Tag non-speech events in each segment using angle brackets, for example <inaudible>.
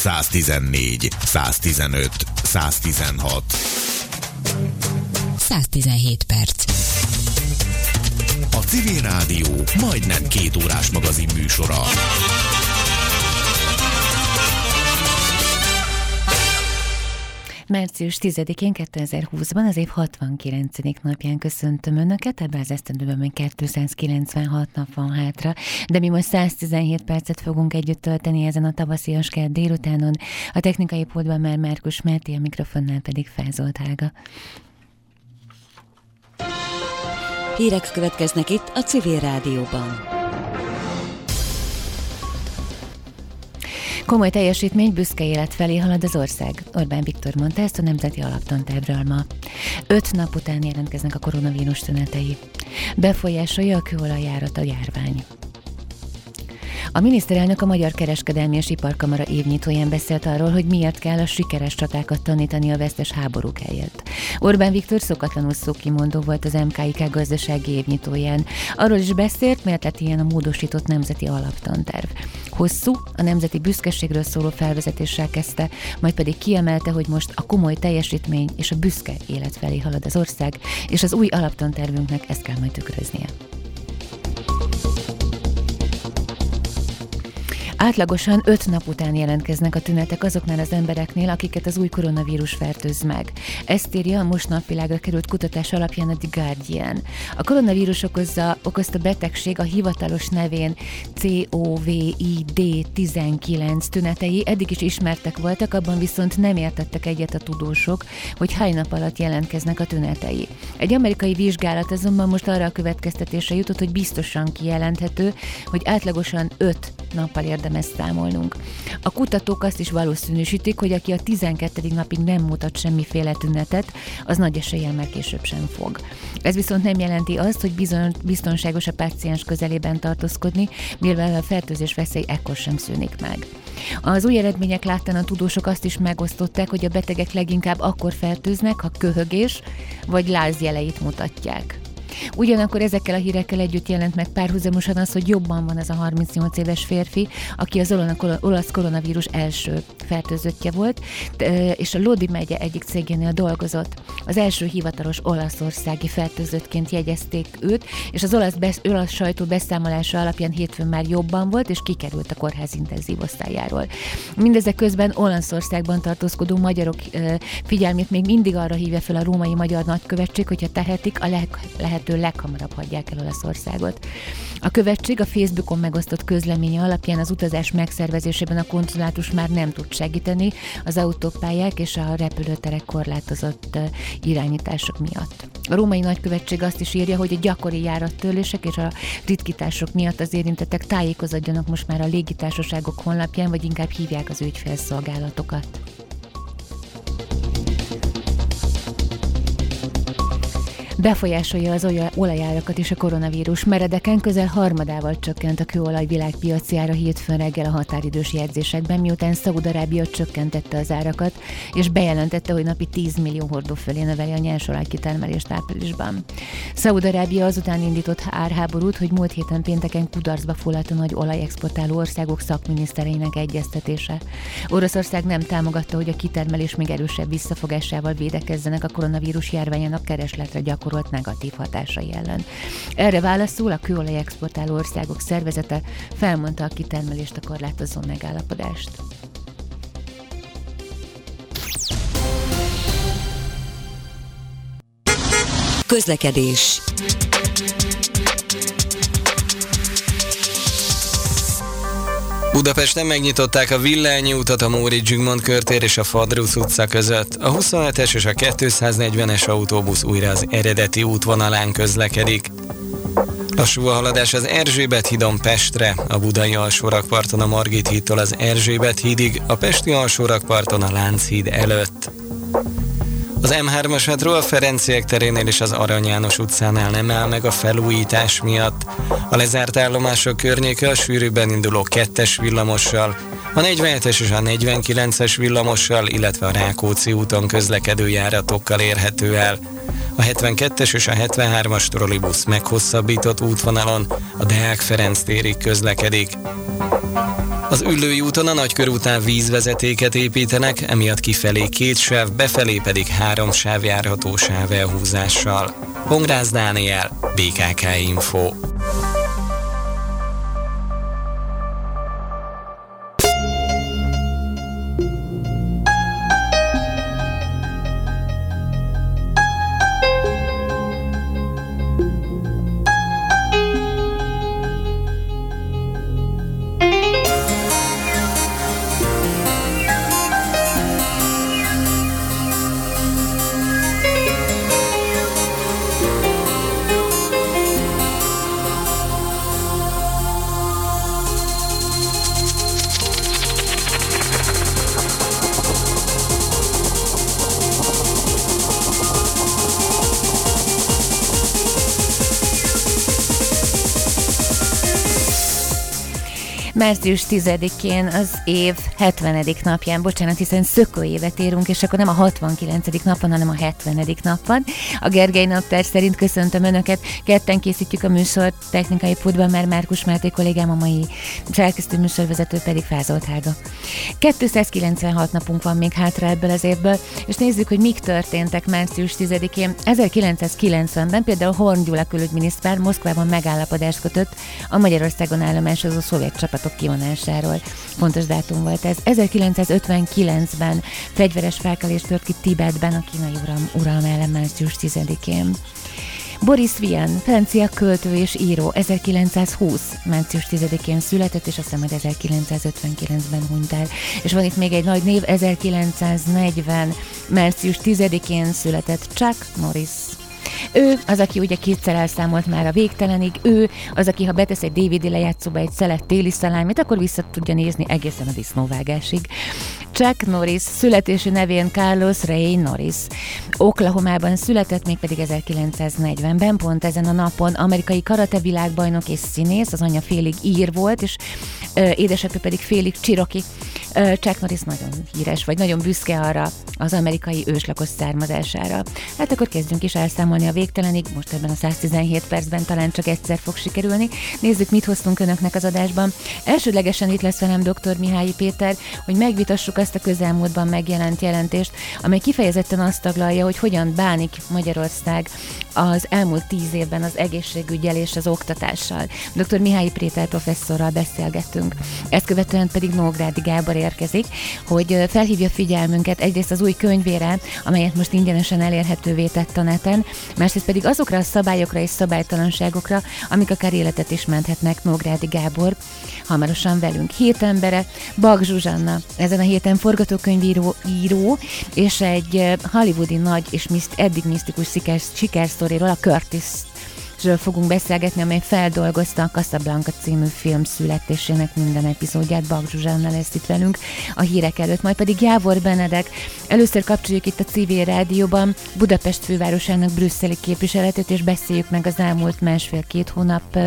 114, 115, 116. 117 perc. A Civil Rádió majdnem két órás magazin műsora. Március 10-én 2020-ban az év 69. napján köszöntöm Önöket, ebben az esztendőben még 296 nap van hátra, de mi most 117 percet fogunk együtt tölteni ezen a tavaszias kert délutánon. A technikai pótban már Márkus Máté, a mikrofonnál pedig Fázolt Hága. Hírek következnek itt a Civil Rádióban. Komoly teljesítmény, büszke élet felé halad az ország. Orbán Viktor mondta ezt a Nemzeti Alaptantárral ma. Öt nap után jelentkeznek a koronavírus tünetei. Befolyásolja a kőolajjárat a járvány. A miniszterelnök a Magyar Kereskedelmi és Iparkamara évnyitóján beszélt arról, hogy miért kell a sikeres csatákat tanítani a vesztes háborúk helyett. Orbán Viktor szokatlanul szókimondó volt az MKIK gazdasági évnyitóján. Arról is beszélt, miért lett ilyen a módosított nemzeti alaptanterv. Hosszú, a nemzeti büszkeségről szóló felvezetéssel kezdte, majd pedig kiemelte, hogy most a komoly teljesítmény és a büszke élet felé halad az ország, és az új alaptantervünknek ezt kell majd tükröznie. Átlagosan öt nap után jelentkeznek a tünetek azoknál az embereknél, akiket az új koronavírus fertőz meg. Ezt írja a most napvilágra került kutatás alapján a The Guardian. A koronavírus okozza, okozta betegség a hivatalos nevén COVID-19 tünetei eddig is ismertek voltak, abban viszont nem értettek egyet a tudósok, hogy hány nap alatt jelentkeznek a tünetei. Egy amerikai vizsgálat azonban most arra a következtetésre jutott, hogy biztosan kijelenthető, hogy átlagosan 5 nappal érdemes számolnunk. A kutatók azt is valószínűsítik, hogy aki a 12. napig nem mutat semmiféle tünetet, az nagy eséllyel meg később sem fog. Ez viszont nem jelenti azt, hogy bizony, biztonságos a páciens közelében tartózkodni, mivel a fertőzés veszély ekkor sem szűnik meg. Az új eredmények láttán a tudósok azt is megosztották, hogy a betegek leginkább akkor fertőznek, ha köhögés vagy lázjeleit mutatják. Ugyanakkor ezekkel a hírekkel együtt jelent meg párhuzamosan az, hogy jobban van az a 38 éves férfi, aki az olasz koronavírus első fertőzöttje volt, és a Lodi megye egyik cégénél dolgozott. Az első hivatalos olaszországi fertőzöttként jegyezték őt, és az olasz, besz- olasz sajtó beszámolása alapján hétfőn már jobban volt, és kikerült a kórház intenzív osztályáról. Mindezek közben Olaszországban tartózkodó magyarok figyelmét még mindig arra hívja fel a római magyar nagykövetség, hogyha tehetik, a leg, lehető lehető leghamarabb hagyják el Olaszországot. A követség a Facebookon megosztott közleménye alapján az utazás megszervezésében a konzulátus már nem tud segíteni az autópályák és a repülőterek korlátozott irányítások miatt. A római nagykövetség azt is írja, hogy a gyakori járattörlések és a ritkítások miatt az érintettek tájékozódjanak most már a légitársaságok honlapján, vagy inkább hívják az ügyfélszolgálatokat. Befolyásolja az olajárakat is a koronavírus. Meredeken közel harmadával csökkent a kőolaj világpiaci ára hétfőn reggel a határidős jegyzésekben, miután Szaúd-Arábia csökkentette az árakat, és bejelentette, hogy napi 10 millió hordó fölé növeli a nyersolaj kitermelést áprilisban. Szaúd-Arábia azután indított árháborút, hogy múlt héten pénteken kudarcba fulladt a nagy olajexportáló országok szakminisztereinek egyeztetése. Oroszország nem támogatta, hogy a kitermelés még erősebb visszafogásával védekezzenek a koronavírus járványának keresletre gyakorolt gyakorolt negatív hatásai ellen. Erre válaszul a kőolaj exportáló országok szervezete felmondta a kitermelést a korlátozó megállapodást. Közlekedés Budapesten megnyitották a Villányi utat a Móri Zsigmond körtér és a Fadrusz utca között. A 27-es és a 240-es autóbusz újra az eredeti útvonalán közlekedik. Lassú a haladás az Erzsébet hídon Pestre, a budai alsórakparton a Margit hídtól az Erzsébet hídig, a pesti alsórakparton a Lánchíd előtt. Az M3-as metró a Ferenciek terénél és az Arany János utcánál nem áll meg a felújítás miatt. A lezárt állomások környéke a sűrűbben induló kettes villamossal, a 47-es és a 49-es villamossal, illetve a Rákóczi úton közlekedő járatokkal érhető el. A 72-es és a 73-as trollibusz meghosszabbított útvonalon a Deák Ferenc térig közlekedik. Az Üllői úton a után vízvezetéket építenek, emiatt kifelé két sáv, befelé pedig három sáv járható sáv elhúzással. Pongrász Dániel, BKK Info. Március 10-én az év 70. napján, bocsánat, hiszen szökő évet érünk, és akkor nem a 69. napon, hanem a 70. napon. A Gergely naptár szerint köszöntöm Önöket, ketten készítjük a műsort technikai putban, mert Márkus Máté kollégám a mai szerkesztő műsorvezető pedig Fázolt Hága. 296 napunk van még hátra ebből az évből, és nézzük, hogy mik történtek március 10-én. 1990-ben például Horn Gyula külügyminiszter Moszkvában megállapodást kötött a Magyarországon állomásozó szovjet csapatok kivonásáról. Fontos dátum volt ez. 1959-ben fegyveres felkelés tört ki Tibetben a kínai uram, uralma ellen március 10-én. Boris Vian, francia költő és író, 1920. március 10-én született, és aztán majd 1959-ben hunyt el. És van itt még egy nagy név, 1940. március 10-én született Chuck Norris. Ő az, aki ugye kétszer elszámolt már a végtelenig, ő az, aki ha betesz egy DVD lejátszóba egy szelet téli szalámit, akkor vissza tudja nézni egészen a disznóvágásig. Chuck Norris születési nevén Carlos Ray Norris. Oklahomában született, mégpedig 1940-ben, pont ezen a napon amerikai karate világbajnok és színész, az anyja félig ír volt, és édesapja pedig félig csiroki. Ö, Chuck Norris nagyon híres, vagy nagyon büszke arra az amerikai őslakos származására. Hát akkor kezdjünk is elszámolni a végtelenig, most ebben a 117 percben talán csak egyszer fog sikerülni. Nézzük, mit hoztunk Önöknek az adásban. Elsődlegesen itt lesz velem dr. Mihály Péter, hogy megvitassuk azt a közelmúltban megjelent jelentést, amely kifejezetten azt taglalja, hogy hogyan bánik Magyarország az elmúlt tíz évben az egészségügyel és az oktatással. Dr. Mihály Péter professzorral beszélgettünk. Ezt követően pedig Nógrádi Gábor érkezik, hogy felhívja figyelmünket egyrészt az új könyvére, amelyet most ingyenesen elérhetővé tett a neten, másrészt pedig azokra a szabályokra és szabálytalanságokra, amik akár életet is menthetnek Nógrádi Gábor. Hamarosan velünk hét embere, Bag Zsuzsanna, ezen a héten forgatókönyvíró író, és egy hollywoodi nagy és miszt, eddig misztikus sikersztoriról, a Curtis ről fogunk beszélgetni, amely feldolgozta a Casablanca című film születésének minden epizódját. Bag Zsuzsánna lesz itt velünk a hírek előtt, majd pedig Jávor Benedek. Először kapcsoljuk itt a civil rádióban Budapest fővárosának brüsszeli képviseletét, és beszéljük meg az elmúlt másfél-két hónap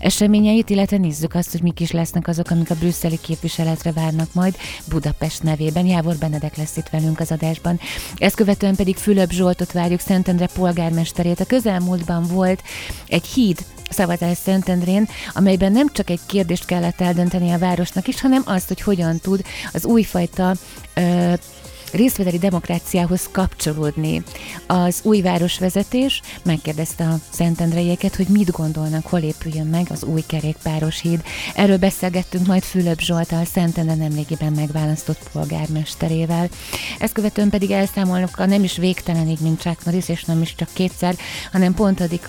eseményeit, illetve nézzük azt, hogy mik is lesznek azok, amik a brüsszeli képviseletre várnak majd Budapest nevében. Jávor Benedek lesz itt velünk az adásban. Ezt követően pedig Fülöp Zsoltot várjuk Szentendre polgármesterét. A közelmúltban volt egy híd szavazás Szentendrén, amelyben nem csak egy kérdést kellett eldönteni a városnak is, hanem azt, hogy hogyan tud az újfajta ö, részvételi demokráciához kapcsolódni. Az új városvezetés megkérdezte a szentendreieket, hogy mit gondolnak, hol épüljön meg az új kerékpáros híd. Erről beszélgettünk majd Fülöp Zsoltal, Szentendre nemrégiben megválasztott polgármesterével. Ezt követően pedig elszámolnak a nem is végtelenig, mint Chuck Norris, és nem is csak kétszer, hanem pont addig,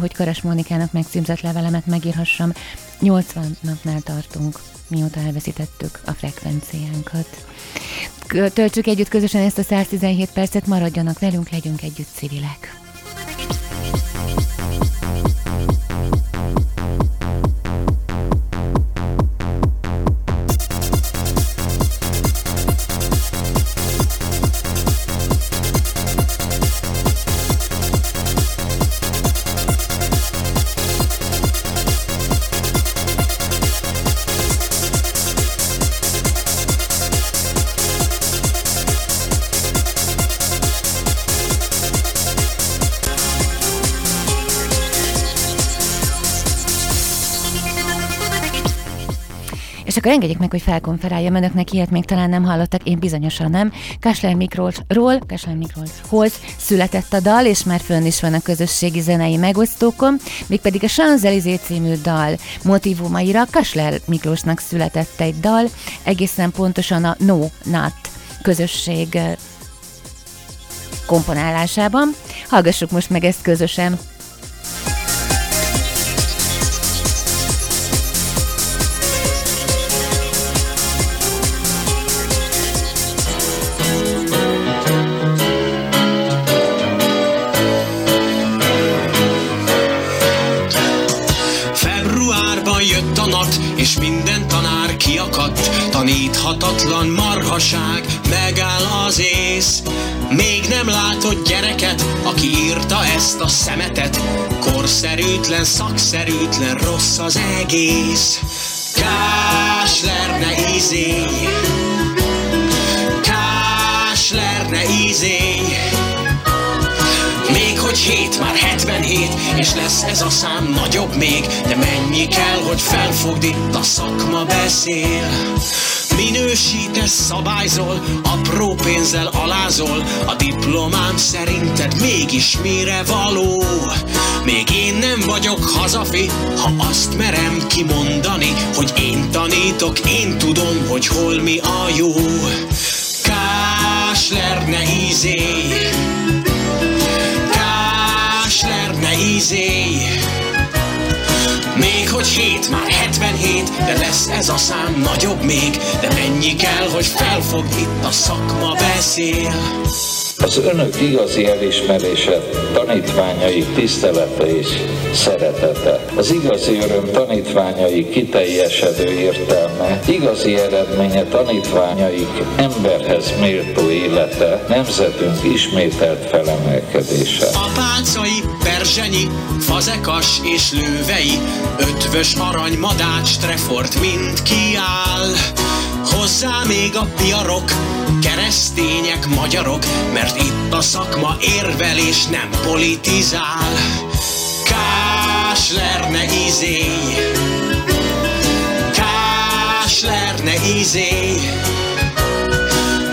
hogy Karas Mónikának megcímzett levelemet megírhassam. 80 napnál tartunk mióta elveszítettük a frekvenciánkat. Töltsük együtt közösen ezt a 117 percet, maradjanak velünk, legyünk együtt civilek. Akkor engedjék meg, hogy felkonferáljam önöknek, ilyet még talán nem hallottak, én bizonyosan nem. Kásler Miklósról, Kásler Miklóshoz született a dal, és már fönn is van a közösségi zenei megosztókon, mégpedig a Champs-Élysées című dal motivumaira Kásler Miklósnak született egy dal, egészen pontosan a No Not közösség komponálásában. Hallgassuk most meg ezt közösen. Taníthatatlan marhaság, megáll az ész. Még nem látott gyereket, aki írta ezt a szemetet, korszerűtlen, szakszerűtlen, rossz az egész. Kásler ne ízé, Kásler ne ízé, még hogy hét, már 77, és lesz ez a szám nagyobb még, de mennyi kell, hogy felfogd itt a szakma beszél. Minősítesz, szabályzol, apró pénzzel alázol, a diplomám szerinted mégis mire való? Még én nem vagyok hazafi, ha azt merem kimondani, hogy én tanítok, én tudom, hogy hol mi a jó. Kásler ne ízélj, izé Még hogy hét, már 77 De lesz ez a szám nagyobb még. De mennyi kell, hogy felfogd itt a szakma beszél az önök igazi elismerése, tanítványai tisztelete és szeretete. Az igazi öröm tanítványai kiteljesedő értelme, igazi eredménye tanítványaik emberhez méltó élete, nemzetünk ismételt felemelkedése. Apácai, perzsenyi, fazekas és lővei, ötvös arany, madács, trefort mind kiáll. Hozzá még a piarok, keresztények, magyarok, mert itt a szakma érvel és nem politizál. Kásler ne izélj, Kásler ne izélj,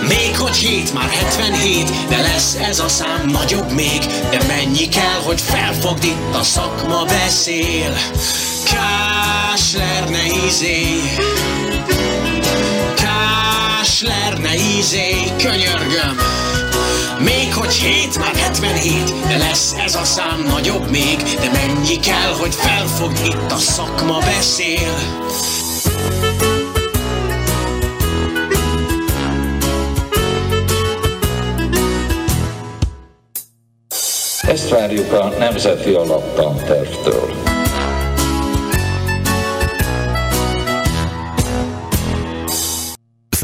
még hogy hét, már 77, de lesz ez a szám nagyobb még, de mennyi kell, hogy felfogd itt a szakma beszél. Kásler ne izélj, Kásler, ne ízé, könyörgöm Még hogy hét, már 77 De lesz ez a szám nagyobb még De mennyi kell, hogy felfogd itt a szakma beszél Ezt várjuk a Nemzeti Alaptantervtől.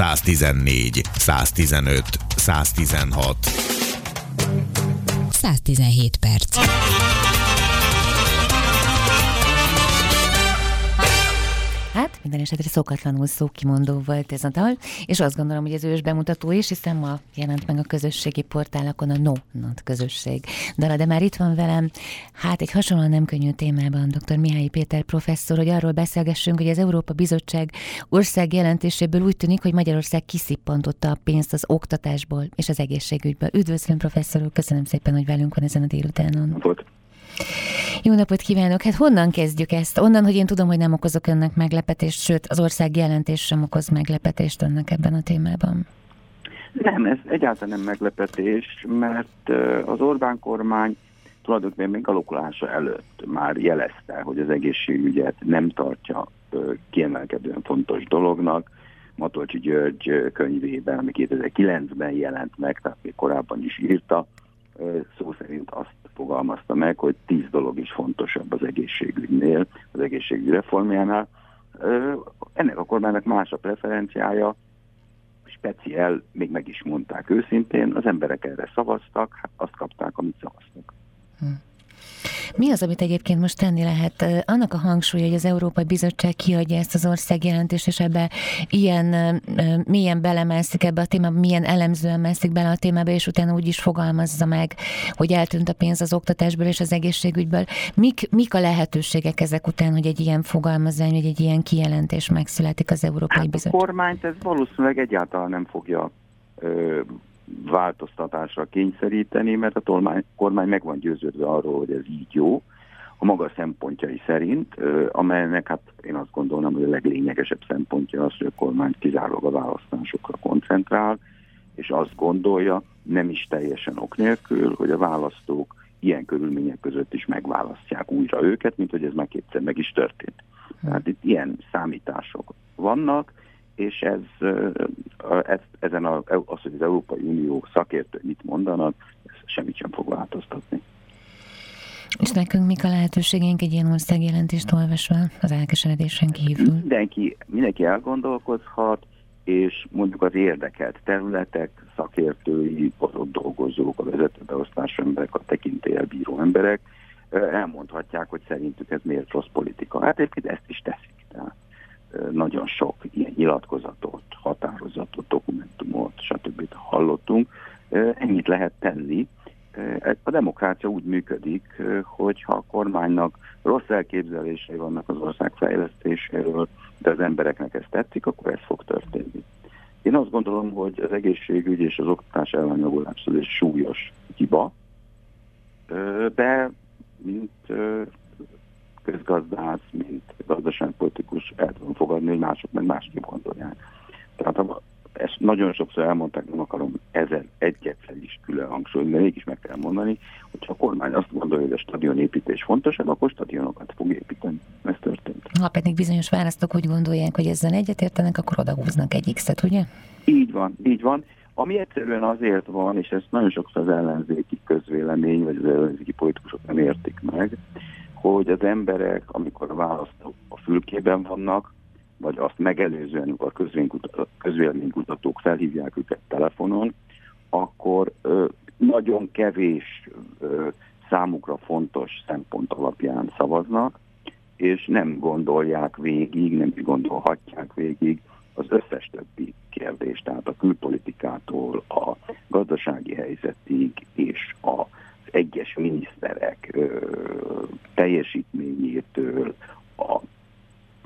114, 115, 116. 117 perc. Minden esetre szokatlanul szókimondó volt ez a dal, és azt gondolom, hogy ez ős bemutató is, hiszen ma jelent meg a közösségi portálokon a No Not közösség dala, de már itt van velem, hát egy hasonlóan nem könnyű témában dr. Mihály Péter professzor, hogy arról beszélgessünk, hogy az Európa Bizottság ország jelentéséből úgy tűnik, hogy Magyarország kiszippantotta a pénzt az oktatásból és az egészségügyből. Üdvözlöm professzor úr, köszönöm szépen, hogy velünk van ezen a délutánon. Volt. Jó napot kívánok! Hát honnan kezdjük ezt? Onnan, hogy én tudom, hogy nem okozok önnek meglepetést, sőt, az ország jelentés sem okoz meglepetést önnek ebben a témában. Nem, ez egyáltalán nem meglepetés, mert az Orbán kormány tulajdonképpen még alakulása előtt már jelezte, hogy az egészségügyet nem tartja kiemelkedően fontos dolognak. Matolcsi György könyvében, ami 2009-ben jelent meg, tehát még korábban is írta, szó szerint azt fogalmazta meg, hogy tíz dolog is fontosabb az egészségügynél, az egészségügy reformjánál. Ennek a kormánynak más a preferenciája, speciál, még meg is mondták őszintén, az emberek erre szavaztak, hát azt kapták, amit szavaztak. Hm. Mi az, amit egyébként most tenni lehet? Annak a hangsúlya, hogy az Európai Bizottság kiadja ezt az országjelentést, és ebbe ilyen milyen belemászik ebbe a témába, milyen elemzően mászik bele a témába, és utána úgy is fogalmazza meg, hogy eltűnt a pénz az oktatásból és az egészségügyből. Mik, mik a lehetőségek ezek után, hogy egy ilyen fogalmazány, vagy egy ilyen kijelentés megszületik az Európai hát Bizottság? A kormányt ez valószínűleg egyáltalán nem fogja ö, változtatásra kényszeríteni, mert a tolmány, kormány meg van győződve arról, hogy ez így jó, a maga szempontjai szerint, amelynek hát én azt gondolom, hogy a leglényegesebb szempontja az, hogy a kormány kizárólag a választásokra koncentrál, és azt gondolja, nem is teljesen ok nélkül, hogy a választók ilyen körülmények között is megválasztják újra őket, mint hogy ez meg kétszer meg is történt. Tehát itt ilyen számítások vannak, és ez, ez ezen a, az, hogy az Európai Unió szakértő mit mondanak, ez semmit sem fog változtatni. És nekünk mik a lehetőségeink egy ilyen országjelentést olvasva az elkeseredésen kívül? Mindenki, mindenki elgondolkozhat, és mondjuk az érdekelt területek, szakértői, ott dolgozók, a vezetőbeosztású emberek, a tekintélyelbíró emberek elmondhatják, hogy szerintük ez miért rossz politika. Hát egyébként ezt is teszik. Tehát nagyon sok ilyen nyilatkozatot, határozatot, dokumentumot, stb. hallottunk. Ennyit lehet tenni. A demokrácia úgy működik, hogy ha a kormánynak rossz elképzelései vannak az ország fejlesztéséről, de az embereknek ez tetszik, akkor ez fog történni. Én azt gondolom, hogy az egészségügy és az oktatás elhanyagolás egy súlyos hiba, de mint közgazdász, mint gazdaságpolitikus el tudom fogadni, hogy mások meg másképp gondolják. Tehát ha ezt nagyon sokszor elmondták, nem akarom ezer egyszer is külön hangsúlyozni, de mégis meg kell mondani, hogyha a kormány azt gondolja, hogy a stadionépítés fontosabb, akkor stadionokat fog építeni. Ez történt. Ha pedig bizonyos választók úgy gondolják, hogy ezzel egyetértenek, akkor odahúznak egy X-et, ugye? Így van, így van. Ami egyszerűen azért van, és ezt nagyon sokszor az ellenzéki közvélemény, vagy az ellenzéki politikusok nem értik meg, hogy az emberek, amikor a választók a fülkében vannak, vagy azt megelőzően, a közvéleménykutatók felhívják őket telefonon, akkor ö, nagyon kevés ö, számukra fontos szempont alapján szavaznak, és nem gondolják végig, nem gondolhatják végig az összes többi kérdést, tehát a külpolitikától a gazdasági helyzetig és a egyes miniszterek ö, teljesítményétől a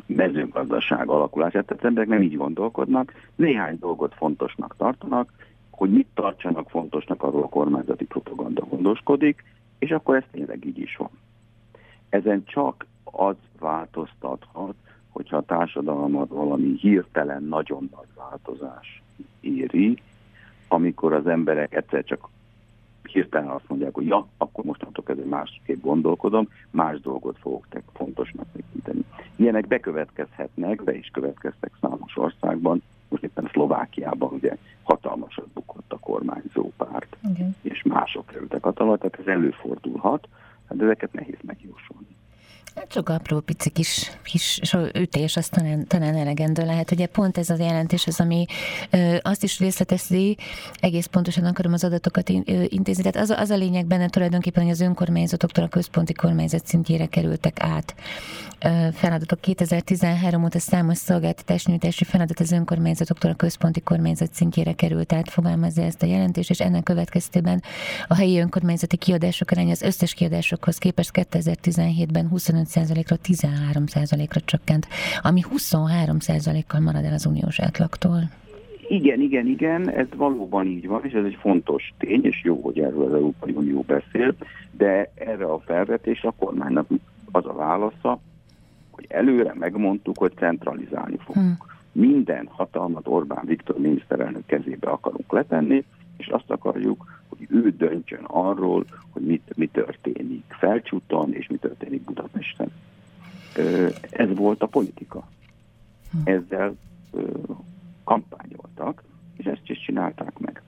mezőgazdaság alakulását, tehát emberek nem így gondolkodnak, néhány dolgot fontosnak tartanak, hogy mit tartsanak fontosnak, arról a kormányzati propaganda gondoskodik, és akkor ez tényleg így is van. Ezen csak az változtathat, hogyha a társadalmat valami hirtelen nagyon nagy változás éri, amikor az emberek egyszer csak hirtelen azt mondják, hogy ja, akkor mostantól kezdve másképp gondolkodom, más dolgot fogok te fontosnak tekinteni. Ilyenek bekövetkezhetnek, be is következtek számos országban, most éppen Szlovákiában ugye hatalmasat bukott a kormányzó párt, okay. és mások kerültek hatalmat, tehát ez előfordulhat, de ezeket nehéz megjósolni. Csak apró pici kis, kis ütés, az talán, talán elegendő lehet. Ugye pont ez az jelentés az, ami ö, azt is részletezi, egész pontosan akarom az adatokat intézni. Tehát az, az a lényeg benne tulajdonképpen, hogy az önkormányzatoktól a központi kormányzat szintjére kerültek át ö, feladatok. 2013 óta számos szolgáltatásnyújtási feladat az önkormányzatoktól a központi kormányzat szintjére került át, fogalmazza ezt a jelentést, és ennek következtében a helyi önkormányzati kiadások aránya az összes kiadásokhoz képest 2017-ben 25 15%-ra 13%-ra csökkent, ami 23%-kal marad el az uniós átlagtól. Igen, igen, igen, ez valóban így van, és ez egy fontos tény, és jó, hogy erről az Európai Unió beszél, de erre a felvetés a kormánynak az a válasza, hogy előre megmondtuk, hogy centralizálni fogunk. Hmm. Minden hatalmat Orbán Viktor miniszterelnök kezébe akarunk letenni, és azt akarjuk, hogy ő döntsön arról, hogy mit, mi történik Felcsúton, és mi történik Budapesten. Ez volt a politika. Hm. Ezzel kampányoltak, és ezt is csinálták meg.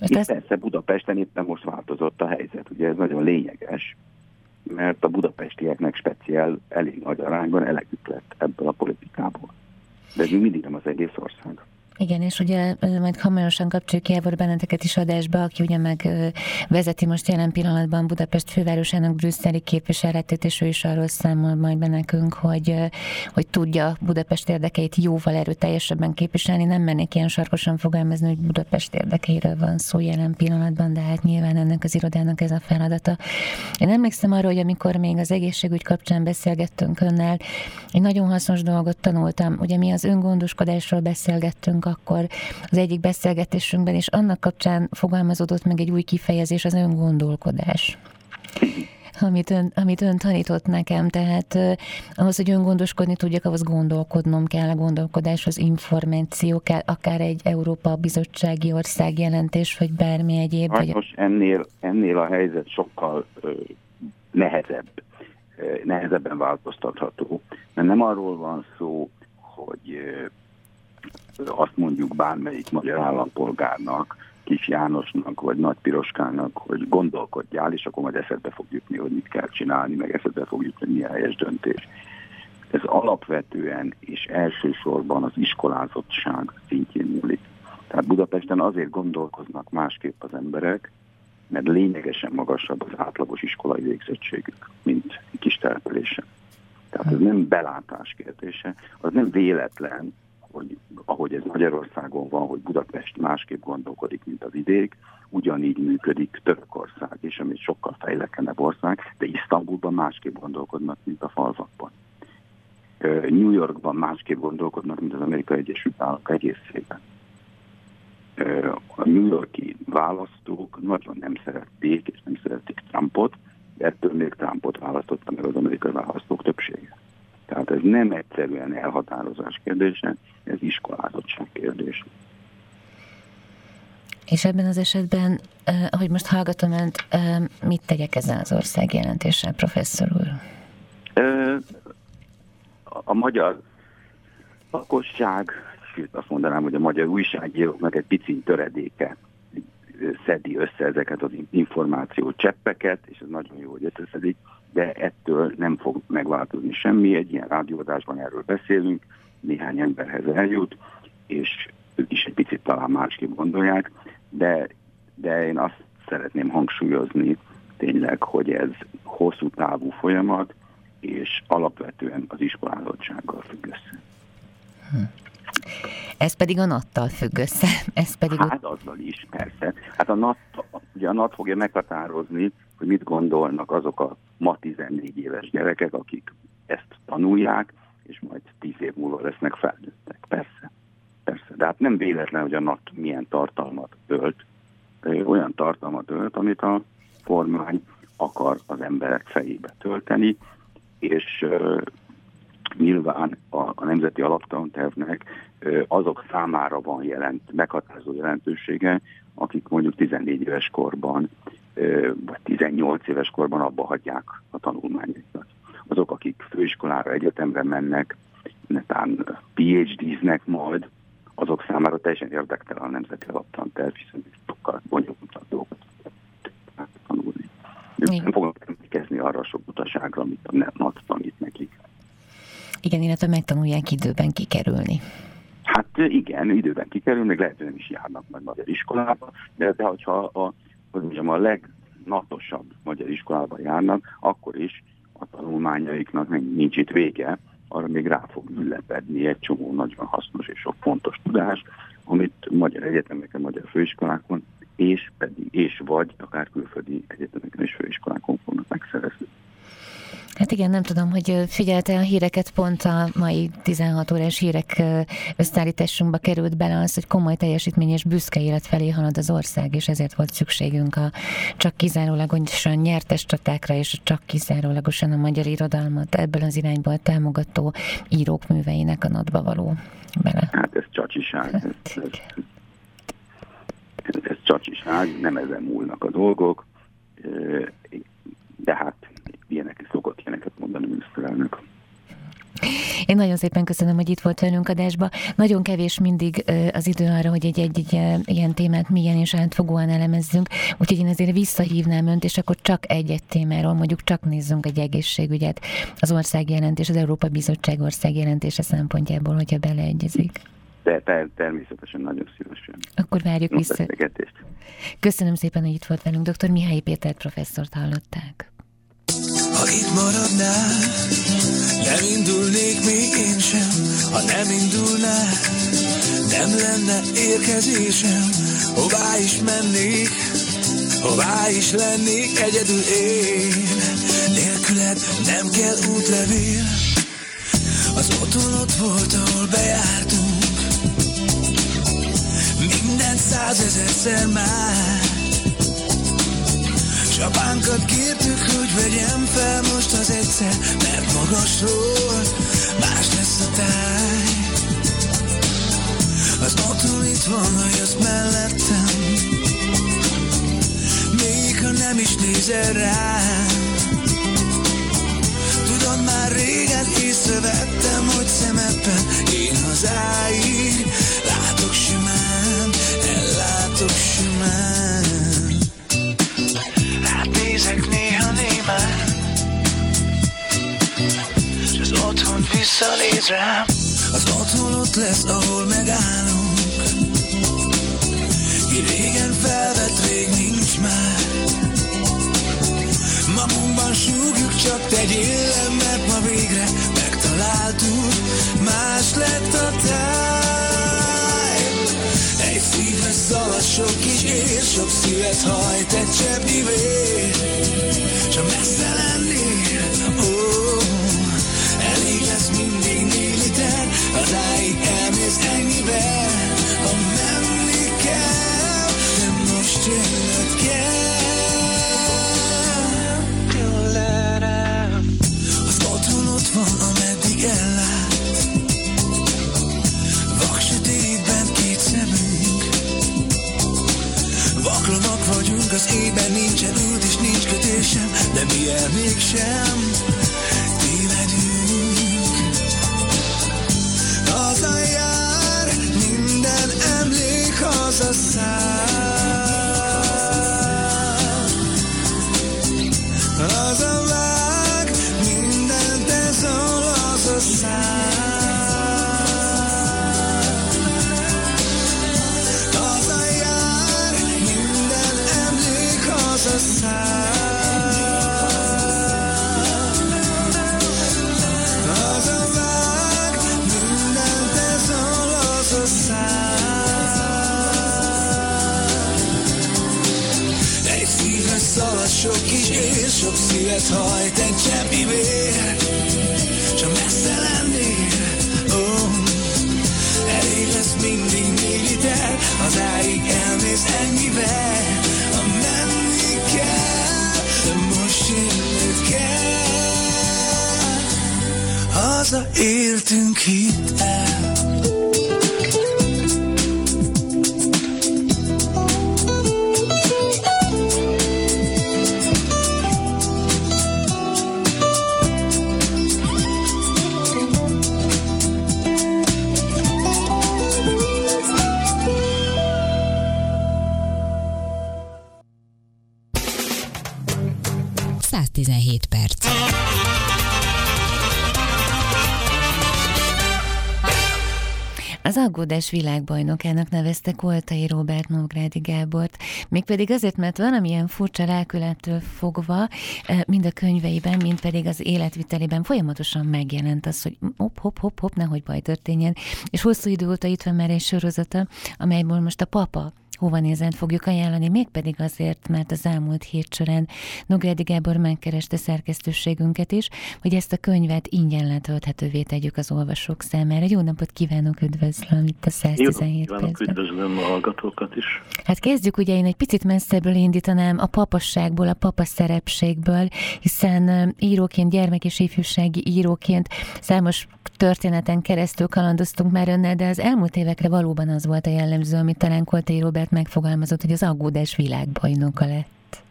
Itt ez... persze Budapesten éppen most változott a helyzet, ugye ez nagyon lényeges, mert a budapestieknek speciál elég nagy arányban elegük lett ebből a politikából. De ez mindig nem az egész ország. Igen, és ugye majd hamarosan kapcsoljuk Jávor benneteket is adásba, aki ugye meg vezeti most jelen pillanatban Budapest fővárosának brüsszeli képviseletét, és ő is arról számol majd be nekünk, hogy, hogy tudja Budapest érdekeit jóval erőteljesebben képviselni. Nem mennék ilyen sarkosan fogalmazni, hogy Budapest érdekeiről van szó jelen pillanatban, de hát nyilván ennek az irodának ez a feladata. Én emlékszem arra, hogy amikor még az egészségügy kapcsán beszélgettünk önnel, egy nagyon hasznos dolgot tanultam. Ugye mi az öngondoskodásról beszélgettünk akkor az egyik beszélgetésünkben, és annak kapcsán fogalmazódott meg egy új kifejezés, az öngondolkodás amit ön, amit ön tanított nekem, tehát uh, ahhoz, hogy öngondoskodni tudjak, ahhoz gondolkodnom kell, a gondolkodáshoz információ kell, akár egy Európa Bizottsági Ország jelentés, vagy bármi egyéb. Sajnos vagy... ennél, ennél a helyzet sokkal uh, nehezebb, uh, nehezebben változtatható, mert nem arról van szó, hogy uh, azt mondjuk bármelyik magyar állampolgárnak, Kis Jánosnak, vagy Nagy Piroskának, hogy gondolkodjál, és akkor majd eszedbe fog jutni, hogy mit kell csinálni, meg eszedbe fog jutni, hogy mi a helyes döntés. Ez alapvetően és elsősorban az iskolázottság szintjén múlik. Tehát Budapesten azért gondolkoznak másképp az emberek, mert lényegesen magasabb az átlagos iskolai végzettségük, mint kis településen. Tehát ez nem belátás kérdése, az nem véletlen, hogy ahogy ez Magyarországon van, hogy Budapest másképp gondolkodik, mint az idék, ugyanígy működik Törökország is, ami sokkal fejlekenebb ország, de Isztambulban másképp gondolkodnak, mint a falvakban. New Yorkban másképp gondolkodnak, mint az Amerikai Egyesült Államok egészében. A New Yorki választók nagyon nem szerették, és nem szerették Trumpot, ettől még Trumpot választotta meg az amerikai választók többsége. Tehát ez nem egyszerűen elhatározás kérdése, ez iskolázottság kérdése. És ebben az esetben, ahogy most hallgatom önt, mit tegyek ezzel az ország jelentéssel, professzor úr? A magyar lakosság, sőt azt mondanám, hogy a magyar újságírók meg egy picit töredéke szedi össze ezeket az információ cseppeket, és ez nagyon jó, hogy összeszedik, de ettől nem fog megváltozni semmi. Egy ilyen rádióadásban erről beszélünk, néhány emberhez eljut, és ők is egy picit talán másképp gondolják, de, de én azt szeretném hangsúlyozni tényleg, hogy ez hosszú távú folyamat, és alapvetően az iskolázottsággal függ össze. Hm. Ez pedig a nattal függ össze. Ez pedig hát azzal is, persze. Hát a NAT, ugye a NAT fogja meghatározni, hogy mit gondolnak azok a ma 14 éves gyerekek, akik ezt tanulják, és majd 10 év múlva lesznek felnőttek. Persze. Persze. De hát nem véletlen, hogy a NAT milyen tartalmat ölt. Olyan tartalmat ölt, amit a kormány akar az emberek fejébe tölteni, és nyilván a, a Nemzeti Alaptantervnek azok számára van jelent, meghatározó jelentősége, akik mondjuk 14 éves korban vagy 18 éves korban abba hagyják a tanulmányaikat. Azok, akik főiskolára, egyetemre mennek, netán PhD-znek majd, azok számára teljesen érdektelen a nemzeti alaptanterv, hiszen sokkal bonyolultabb dolgokat tanulni. Ők nem fognak emlékezni arra sok utaságra, amit a NAT tanít nekik. Igen, illetve megtanulják időben kikerülni. Hát igen, időben kikerülni, lehet, hogy nem is járnak majd magyar iskolába, de, de hogyha a, hogy mondjam, a legnatosabb magyar iskolába járnak, akkor is a tanulmányaiknak nincs itt vége, arra még rá fog üllepedni egy csomó nagyon hasznos és sok fontos tudás, amit magyar egyetemeken, magyar főiskolákon, és pedig, és vagy akár külföldi egyetemeken és főiskolákon fognak megszerezni. Hát igen, nem tudom, hogy figyelte a híreket, pont a mai 16 órás hírek összeállításunkba került bele az, hogy komoly teljesítmény és büszke élet felé halad az ország, és ezért volt szükségünk a csak kizárólagosan nyertes csatákra, és csak kizárólagosan a magyar irodalmat ebből az irányból támogató írók műveinek a nadba való bele. Hát ez csacsiság. Hát, ez, ez, ez csacsiság, nem ezen múlnak a dolgok, de hát ilyenek, szokott ilyeneket mondani miniszterelnök. Én nagyon szépen köszönöm, hogy itt volt velünk adásba. Nagyon kevés mindig az idő arra, hogy egy-egy ilyen témát milyen és átfogóan elemezzünk, úgyhogy én ezért visszahívnám önt, és akkor csak egy-egy témáról, mondjuk csak nézzünk egy egészségügyet, az országjelentés, az Európa Bizottság országjelentése szempontjából, hogyha beleegyezik. ter- ter- természetesen nagyon szívesen. Akkor várjuk A vissza. Köszönöm szépen, hogy itt volt velünk. Dr. Mihály Péter professzort hallották. Ha itt maradnál, nem indulnék még én sem, ha nem indulnál, nem lenne érkezésem, hová is mennék, hová is lennék egyedül én, nélküled nem kell útlevél, az otthon ott volt, ahol bejártunk, minden százezerszer már, Csapánkat kértük, hogy vegyem fel most az egyszer, mert magasról más lesz a táj. Az otthon itt van, ha jössz mellettem, még ha nem is nézel rám. Tudod, már régen észrevettem, hogy szemedben én hazáig látok simán, ellátok simán. Nézek néha némán. Az otthon visszanéz rám Az otthon ott lesz, ahol megállunk. Ki régen felvett, rég nincs már. Magunkban súgjuk, csak tegyél le, mert ma végre megtaláltuk. Más lett a táj Egy szívre szalad sok kis ér Sok szívet hajt egy cseppnyi vér S ha messze lennél, ó Elég lesz mindig négy liter Hazáig elmész ennyivel Ha menni kell De most jönnöd kell az ében nincsen út és nincs kötésem De mi el mégsem sok szívet hajt egy cseppnyi vér ha messze lennél, ó, elég lesz mindig négy liter Hazáig elmész ennyivel, ha menni kell most jönnöd kell. Hazaértünk hidd el Aggódás világbajnokának nevezte Koltai Robert Nógrádi Gábort, mégpedig azért, mert valamilyen furcsa lelkülettől fogva, mind a könyveiben, mind pedig az életvitelében folyamatosan megjelent az, hogy hopp, hopp, hopp, hopp, nehogy baj történjen. És hosszú idő óta itt van már egy sorozata, amelyből most a papa hova nézent fogjuk ajánlani, mégpedig azért, mert az elmúlt hét során Nográdi Gábor megkereste szerkesztőségünket is, hogy ezt a könyvet ingyen letölthetővé tegyük az olvasók számára. Jó napot kívánok, üdvözlöm itt a 117 kívánok, percben. üdvözlöm a hallgatókat is. Hát kezdjük ugye, én egy picit messzebbről indítanám a papasságból, a papa szerepségből, hiszen íróként, gyermek és ifjúsági íróként számos történeten keresztül kalandoztunk már önnel, de az elmúlt évekre valóban az volt a jellemző, amit talán Koltai Robert megfogalmazott, hogy az aggódás világbajnoka lett.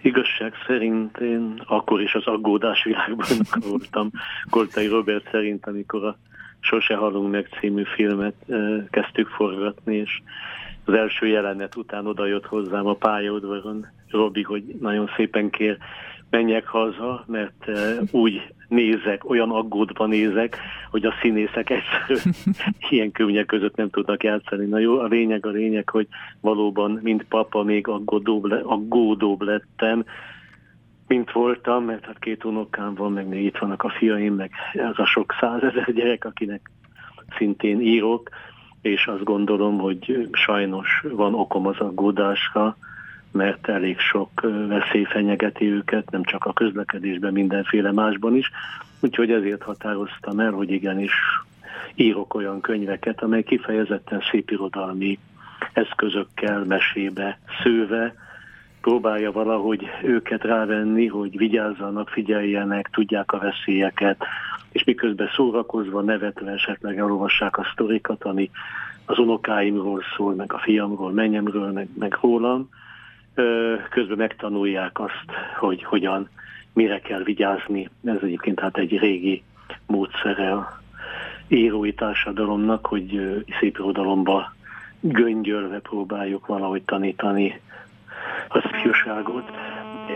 Igazság szerint én akkor is az aggódás világban <laughs> voltam Koltai Robert szerint, amikor a Sose halunk meg című filmet kezdtük forgatni, és az első jelenet után oda jött hozzám a pályaudvaron Robi, hogy nagyon szépen kér, menjek haza, mert úgy nézek, olyan aggódva nézek, hogy a színészek egyszerűen <laughs> ilyen körülmények között nem tudnak játszani. Na jó, a lényeg a lényeg, hogy valóban, mint papa, még aggódóbb, le, aggódóbb lettem, mint voltam, mert hát két unokám van, meg még itt vannak a fiaim, meg az a sok százezer gyerek, akinek szintén írok, és azt gondolom, hogy sajnos van okom az aggódásra, mert elég sok veszély fenyegeti őket, nem csak a közlekedésben, mindenféle másban is. Úgyhogy ezért határoztam el, hogy igenis írok olyan könyveket, amely kifejezetten szépirodalmi eszközökkel, mesébe szőve, próbálja valahogy őket rávenni, hogy vigyázzanak, figyeljenek, tudják a veszélyeket, és miközben szórakozva, nevetve esetleg elolvassák a sztorikat, ami az unokáimról szól, meg a fiamról, menyemről, meg, meg rólam, közben megtanulják azt, hogy hogyan, mire kell vigyázni. Ez egyébként hát egy régi módszere a írói társadalomnak, hogy szép irodalomba göngyölve próbáljuk valahogy tanítani az ifjúságot,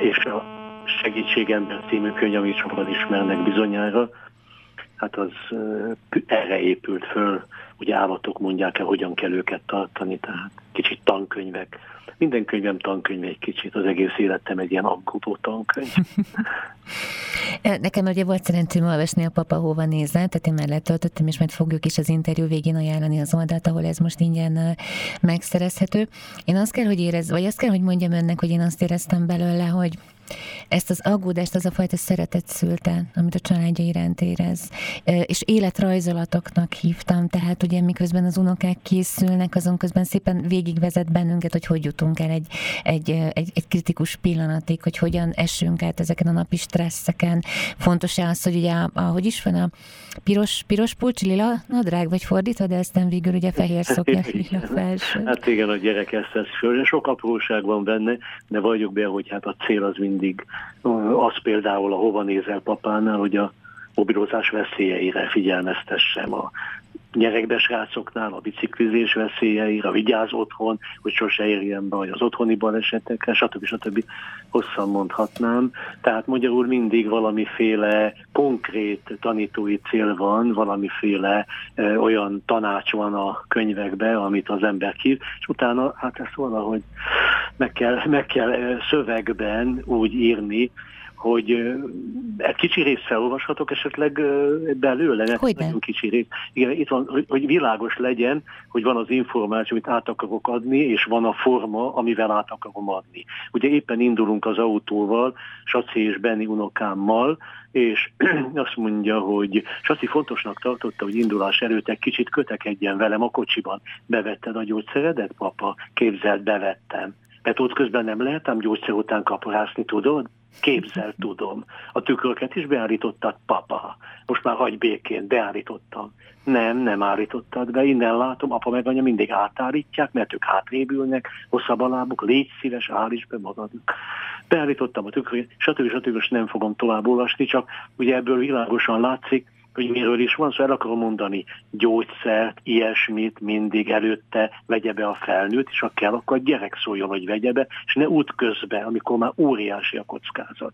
és a Segítségember című könyv, amit sokan ismernek bizonyára, hát az erre épült föl, hogy állatok mondják el, hogyan kell őket tartani, tehát kicsit tankönyvek. Minden könyvem tankönyv egy kicsit, az egész életem egy ilyen aggódó tankönyv. <laughs> Nekem ugye volt szerencsém olvasni a Papa Hova nézze, tehát én már letöltöttem, és majd fogjuk is az interjú végén ajánlani az oldalt, ahol ez most ingyen megszerezhető. Én azt kell, hogy érez, vagy azt kell, hogy mondjam önnek, hogy én azt éreztem belőle, hogy ezt az aggódást, az a fajta szeretet szülte, amit a családja iránt érez. És életrajzolatoknak hívtam, tehát ugye miközben az unokák készülnek, azon közben szépen végigvezet bennünket, hogy hogy jutunk el egy, egy, egy, egy kritikus pillanatig, hogy hogyan esünk át ezeken a napi stresszeken. Fontos-e az, hogy ugye, ahogy is van a piros, piros pulcs, lila nadrág, vagy fordítva, de aztán végül ugye fehér szokja, <laughs> lila felső. Hát igen, a gyerek ezt tesz Sok apróság van benne, de vagyok be, hogy hát a cél az mind mindig az például a hova nézel papánál, hogy a mobilozás veszélyeire figyelmeztessem a gyerekbe srácoknál, a biciklizés veszélyeire, vigyáz otthon, hogy sose érjen be, vagy az otthoni balesetekre, stb. stb. hosszan mondhatnám. Tehát magyarul mindig valamiféle konkrét tanítói cél van, valamiféle e, olyan tanács van a könyvekbe, amit az ember kír, és utána hát ezt valahogy meg kell, meg kell szövegben úgy írni, hogy egy kicsi részt felolvashatok esetleg belőle, hogy nagyon kicsi rész. Igen, itt van, hogy világos legyen, hogy van az információ, amit át akarok adni, és van a forma, amivel át akarom adni. Ugye éppen indulunk az autóval, Saci és Benni unokámmal, és <clears throat> azt mondja, hogy Saci fontosnak tartotta, hogy indulás előtt egy kicsit kötekedjen velem a kocsiban. Bevetted a gyógyszeredet, papa? Képzeld, bevettem. Mert ott közben nem lehetem gyógyszer után kaparászni, tudod? Képzel tudom. A tükröket is beállítottad, papa. Most már hagy békén, beállítottam. Nem, nem állítottad be, innen látom, apa meg anya mindig átállítják, mert ők hátrébülnek, hosszabb a lábuk, légy szíves, állíts be magadnak. Beállítottam a tükröket, stb. stb. stb. nem fogom tovább olvasni, csak ugye ebből világosan látszik, hogy miről is van, szóval el akarom mondani, gyógyszert, ilyesmit mindig előtte vegye be a felnőtt, és ha kell, akkor a gyerek szóljon, hogy vegye be, és ne út közben, amikor már óriási a kockázat.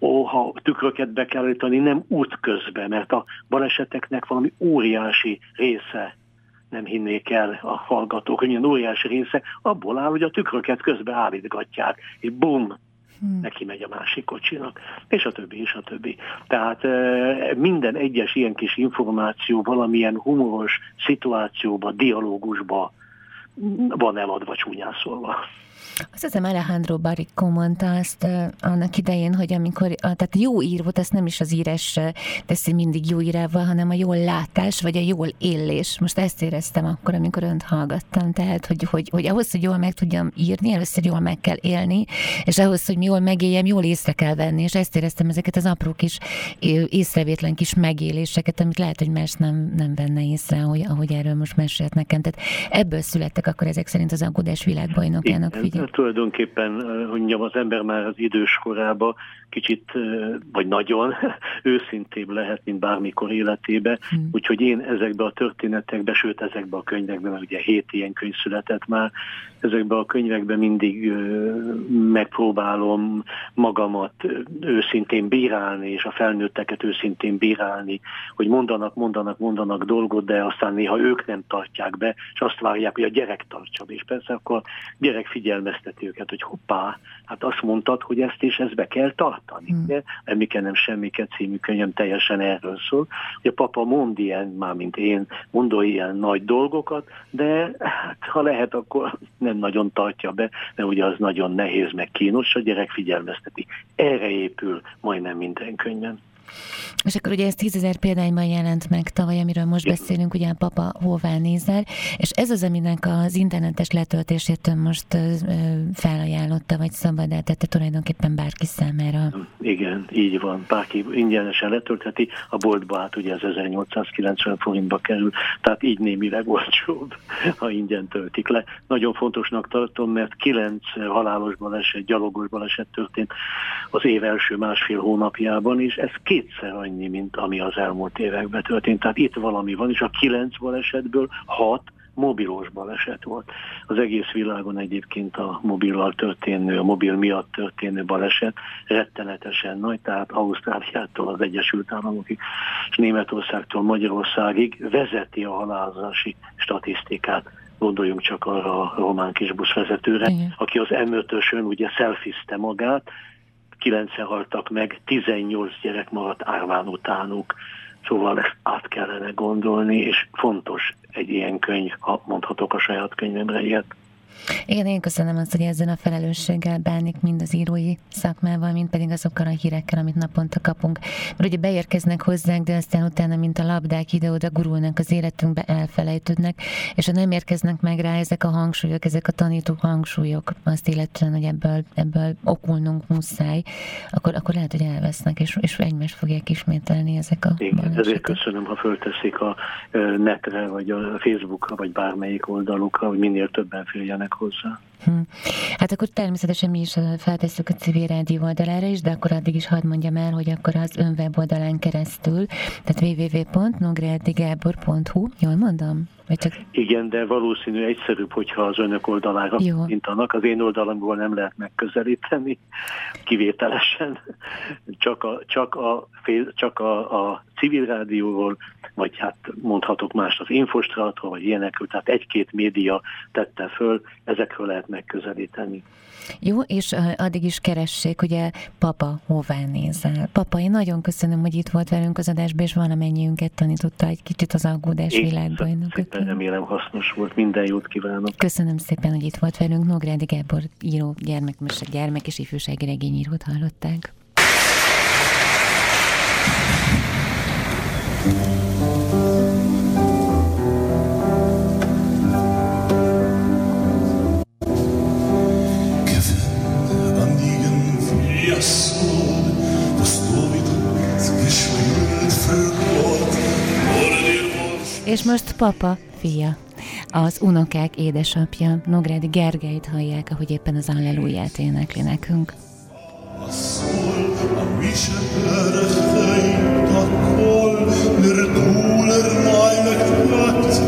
Ó, ha tükröket be kell állítani, nem út közben, mert a baleseteknek valami óriási része nem hinnék el a hallgatók, hogy milyen óriási része abból áll, hogy a tükröket közben állítgatják, és bum, hmm. neki megy a másik kocsinak, és a többi, és a többi. Tehát minden egyes ilyen kis információ valamilyen humoros szituációba, dialógusba van eladva, csúnyán szólva. Azt hiszem Alejandro Barrico mondta azt annak idején, hogy amikor, tehát jó írvot, ezt nem is az írás teszi mindig jó írával, hanem a jól látás, vagy a jól élés. Most ezt éreztem akkor, amikor önt hallgattam, tehát, hogy, hogy, hogy ahhoz, hogy jól meg tudjam írni, először jól meg kell élni, és ahhoz, hogy jól megéljem, jól észre kell venni, és ezt éreztem ezeket az apró kis észrevétlen kis megéléseket, amit lehet, hogy más nem, nem venne észre, ahogy, ahogy erről most mesélt nekem. Tehát ebből születtek akkor ezek szerint az aggódás világbajnokának figyelj. Tulajdonképpen, hogy mondjam, az ember már az idős korába kicsit, vagy nagyon <laughs> őszintébb lehet, mint bármikor életébe. Hmm. Úgyhogy én ezekbe a történetekbe, sőt ezekbe a könyvekbe, mert ugye hét ilyen könyv született már, ezekbe a könyvekbe mindig megpróbálom magamat őszintén bírálni, és a felnőtteket őszintén bírálni, hogy mondanak, mondanak, mondanak dolgot, de aztán néha ők nem tartják be, és azt várják, hogy a gyerek tartsa be. És persze akkor gyerek figyelmezteti őket, hogy hoppá, hát azt mondtad, hogy ezt és ezt be kell tartani. Hmm. Emmiken nem semmiket című könyvem teljesen erről szól, hogy a papa mond ilyen, már mint én, mondó ilyen nagy dolgokat, de hát, ha lehet, akkor nem nagyon tartja be, mert ugye az nagyon nehéz, meg kínos, a gyerek figyelmezteti. Erre épül majdnem minden könyvem. És akkor ugye ez tízezer példányban jelent meg tavaly, amiről most beszélünk, ugye a papa hová nézel, és ez az, aminek az internetes letöltését most felajánlotta, vagy szabad tette tulajdonképpen bárki számára. Igen, így van. Bárki ingyenesen letöltheti, a boltba át ugye az 1890 forintba kerül, tehát így némileg olcsóbb, ha ingyen töltik le. Nagyon fontosnak tartom, mert kilenc halálos baleset, gyalogos baleset történt az év első másfél hónapjában, és ez kétszer annyi, mint ami az elmúlt években történt. Tehát itt valami van, és a kilenc balesetből hat mobilos baleset volt. Az egész világon egyébként a mobillal történő, a mobil miatt történő baleset rettenetesen nagy, tehát Ausztráliától az Egyesült Államokig és Németországtól Magyarországig vezeti a halálozási statisztikát gondoljunk csak arra a román kis buszvezetőre, Igen. aki az M5-ösön ugye szelfizte magát, kilencen haltak meg, 18 gyerek maradt árván utánuk. Szóval ezt át kellene gondolni, és fontos egy ilyen könyv, ha mondhatok a saját könyvemre ilyet. Igen, én köszönöm azt, hogy ezzel a felelősséggel bánik mind az írói szakmával, mind pedig azokkal a hírekkel, amit naponta kapunk. Mert ugye beérkeznek hozzánk, de aztán utána, mint a labdák ide-oda gurulnak az életünkbe, elfelejtődnek, és ha nem érkeznek meg rá ezek a hangsúlyok, ezek a tanító hangsúlyok, azt illetően, hogy ebből, ebből okulnunk muszáj, akkor, akkor lehet, hogy elvesznek, és, és egymást fogják ismételni ezek a Igen, ezért köszönöm, ha fölteszik a netre, vagy a Facebookra, vagy bármelyik oldalukra, hogy minél többen féljenek férjenek hozzá. Hm. Hát akkor természetesen mi is feltesszük a civil rádió oldalára is, de akkor addig is hadd mondjam el, hogy akkor az ön weboldalán keresztül, tehát www.nogradigábor.hu, jól mondom? Vagy csak... Igen, de valószínű egyszerűbb, hogyha az önök oldalára mintanak. Az én oldalamból nem lehet megközelíteni, kivételesen. Csak a, csak a, fél, csak a, a civil rádióról, vagy hát mondhatok más az Infostratról, vagy ilyenekről, tehát egy-két média tette föl, ezekről lehet megközelíteni. Jó, és addig is keressék, ugye, papa, hová nézel? Papa, én nagyon köszönöm, hogy itt volt velünk az adásban, és valamennyiünket tanította egy kicsit az aggódás világban. Szépen remélem hasznos volt, minden jót kívánok. Köszönöm szépen, hogy itt volt velünk. Nógrádi Gábor író, gyermekmese, gyermek és ifjúsági regényírót hallották. És most papa, fia. Az unokák édesapja, Nográdi Gergelyt hallják, ahogy éppen az Allelujját énekli nekünk. Akkor, mert túl er meine Gott,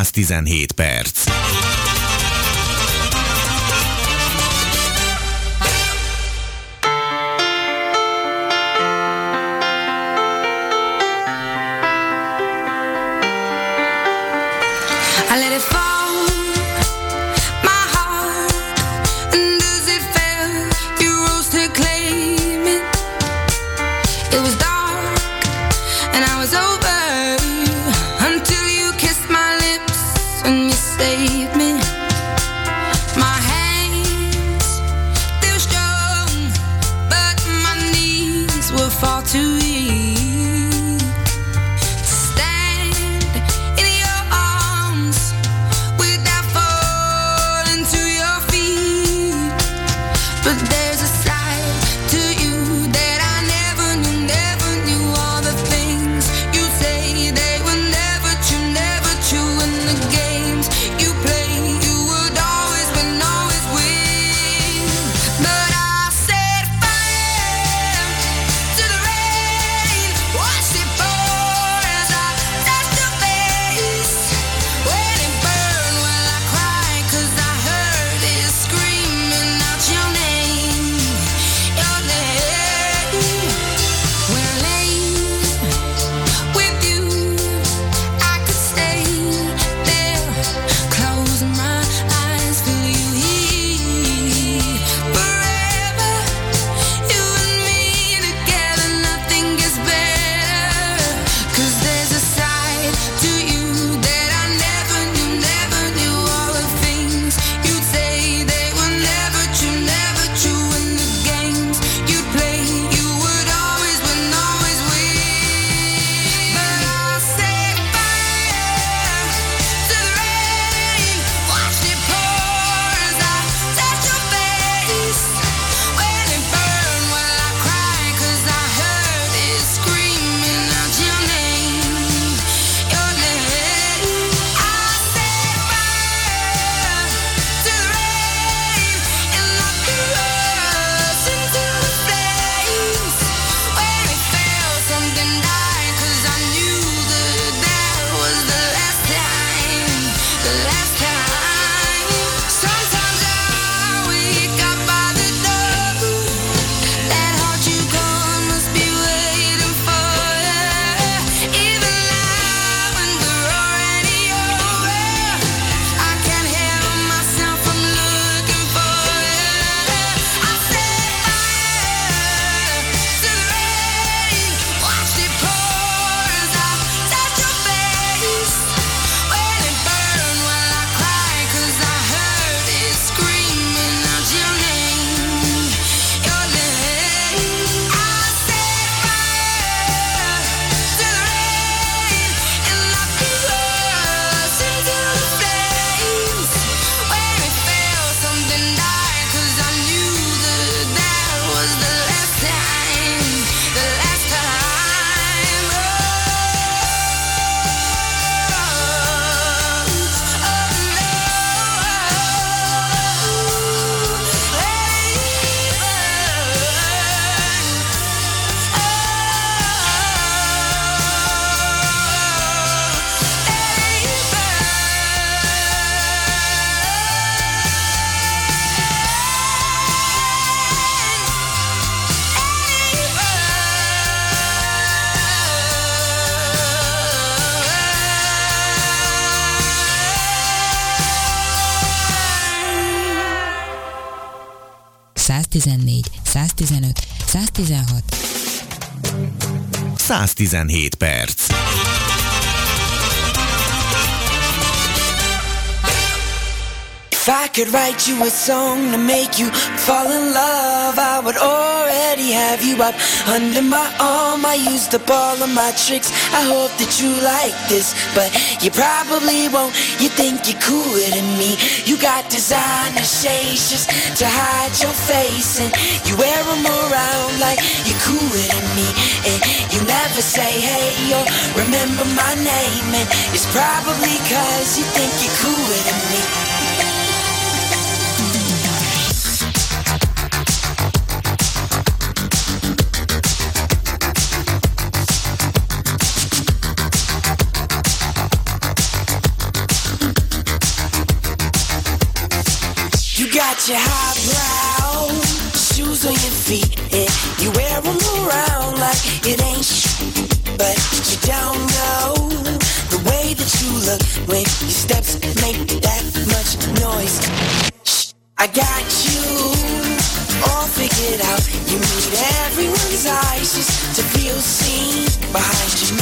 und117 perc. 117 perc. If I could write you a song to make you fall in love, I would already have you up under my arm. I used up all of my tricks. I hope that you like this, but you probably won't. You think you're cooler than me. You got designer shades just to hide your face, and you wear them around like you're cooler than me. And never say hey or remember my name, and it's probably cause you think you're cooler than me. You got your highbrow look when your steps make that much noise. Shh, I got you all figured out. You need everyone's eyes just to feel seen behind your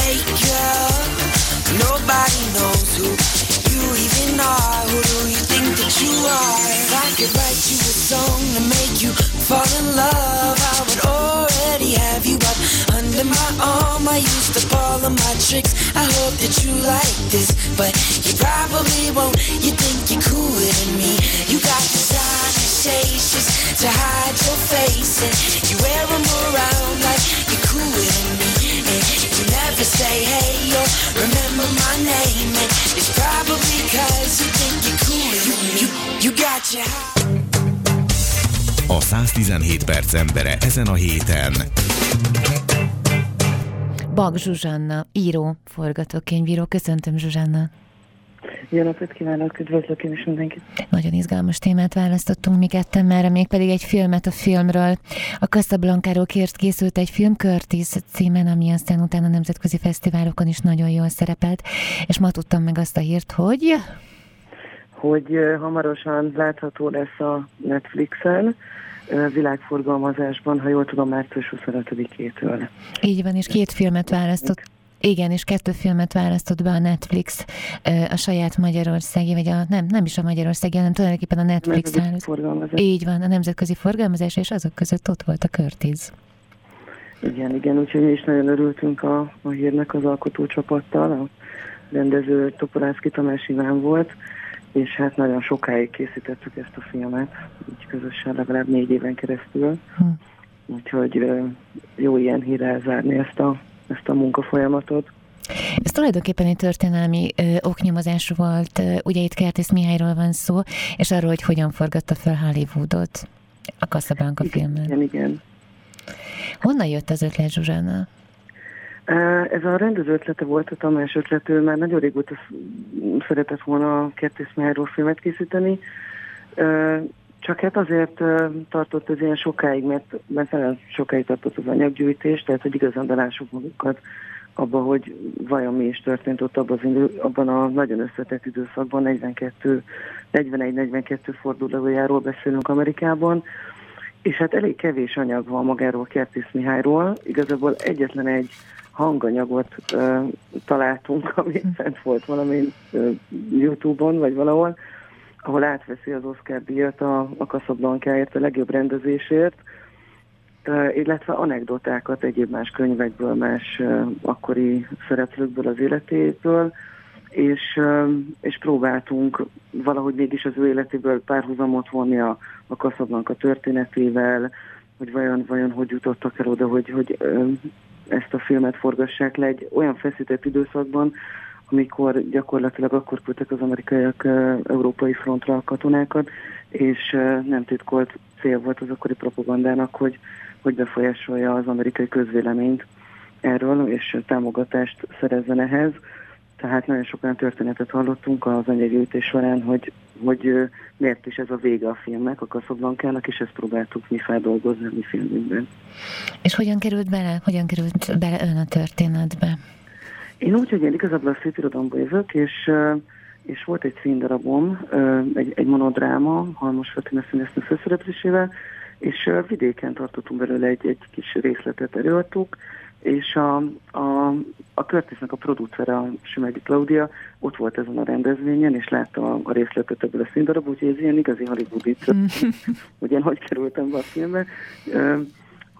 used up all of my tricks. I hope that you like this, but you probably won't. You think you're cooler than me. You got designer shades to hide your face, and you wear them around like you're cooler than me. And you never say hey or remember my name, and it's probably cause you think you're cooler than me. You, you got your A 117 perc embere ezen a héten. Bag Zsuzsanna, író, forgatókönyvíró. Köszöntöm Zsuzsanna. Jó napot kívánok, üdvözlök én is mindenkit. Nagyon izgalmas témát választottunk mi ketten, már még pedig egy filmet a filmről. A Casablanca-ról kért készült egy film Curtis címen, ami aztán utána a nemzetközi fesztiválokon is nagyon jól szerepelt, és ma tudtam meg azt a hírt, hogy... Hogy ö, hamarosan látható lesz a Netflixen, világforgalmazásban, ha jól tudom, március 25-től. Így van, és két filmet választott. Igen, és kettő filmet választott be a Netflix a saját magyarországi, vagy a, nem, nem is a magyarországi, hanem tulajdonképpen a Netflix forgalmazás. Így van, a nemzetközi forgalmazás, és azok között ott volt a Curtis. Igen, igen, úgyhogy mi is nagyon örültünk a, a hírnek az alkotócsapattal. A rendező Topolászki Tamás Iván volt, és hát nagyon sokáig készítettük ezt a filmet, így közösen legalább négy éven keresztül. Hm. Úgyhogy jó ilyen hírrel zárni ezt a, ezt a munkafolyamatot. Ez tulajdonképpen egy történelmi ö, oknyomozás volt, ö, ugye itt Kertész Mihályról van szó, és arról, hogy hogyan forgatta fel Hollywoodot a Casablanca filmmel. Igen, igen. Honnan jött az ötlet, Zsuzsanna? Ez a rendező ötlete volt, a Tamás ötlet, ő már nagyon régóta sz- szeretett volna a Kertész Mihályról filmet készíteni, csak hát azért tartott ez ilyen sokáig, mert, mert nagyon sokáig tartott az anyaggyűjtés, tehát hogy igazán belássuk magukat abba, hogy vajon mi is történt ott abban, az idő, abban a nagyon összetett időszakban, 42, 41-42 fordulójáról beszélünk Amerikában, és hát elég kevés anyag van magáról Kertész Mihályról. Igazából egyetlen egy hanganyagot ö, találtunk, <laughs> ami fent volt valami Youtube-on, vagy valahol, ahol átveszi az Oscar díjat a, a Casablanca-ért, a legjobb rendezésért, ö, illetve anekdotákat egyéb más könyvekből, más ö, akkori szereplőkből az életéből, és, és próbáltunk valahogy mégis az ő életéből párhuzamot vonni a, a Casablanca történetével, hogy vajon, vajon hogy jutottak el oda, hogy, hogy ezt a filmet forgassák le egy olyan feszített időszakban, amikor gyakorlatilag akkor küldtek az amerikaiak európai frontra a katonákat, és nem titkolt cél volt az akkori propagandának, hogy, hogy befolyásolja az amerikai közvéleményt erről, és támogatást szerezzen ehhez. Tehát nagyon sok olyan történetet hallottunk az anyaggyűjtés során, hogy, hogy miért is ez a vége a filmnek, a Casablanca-nak, és ezt próbáltuk mi feldolgozni a mi filmünkben. És hogyan került bele, hogyan került bele ön a történetbe? Én úgy, hogy én igazából a szépirodalomból jövök, és, és volt egy színdarabom, egy, egy monodráma, Halmos Fatina színésznő főszereplésével, és vidéken tartottunk belőle egy, egy kis részletet előadtuk, és a, a, a Curtisnek a producere, a Sümegi Claudia, ott volt ezen a rendezvényen, és látta a, a részletet ebből a színdarabot, hogy ez ilyen igazi Hollywood itt, hogy én hogy kerültem be a filmbe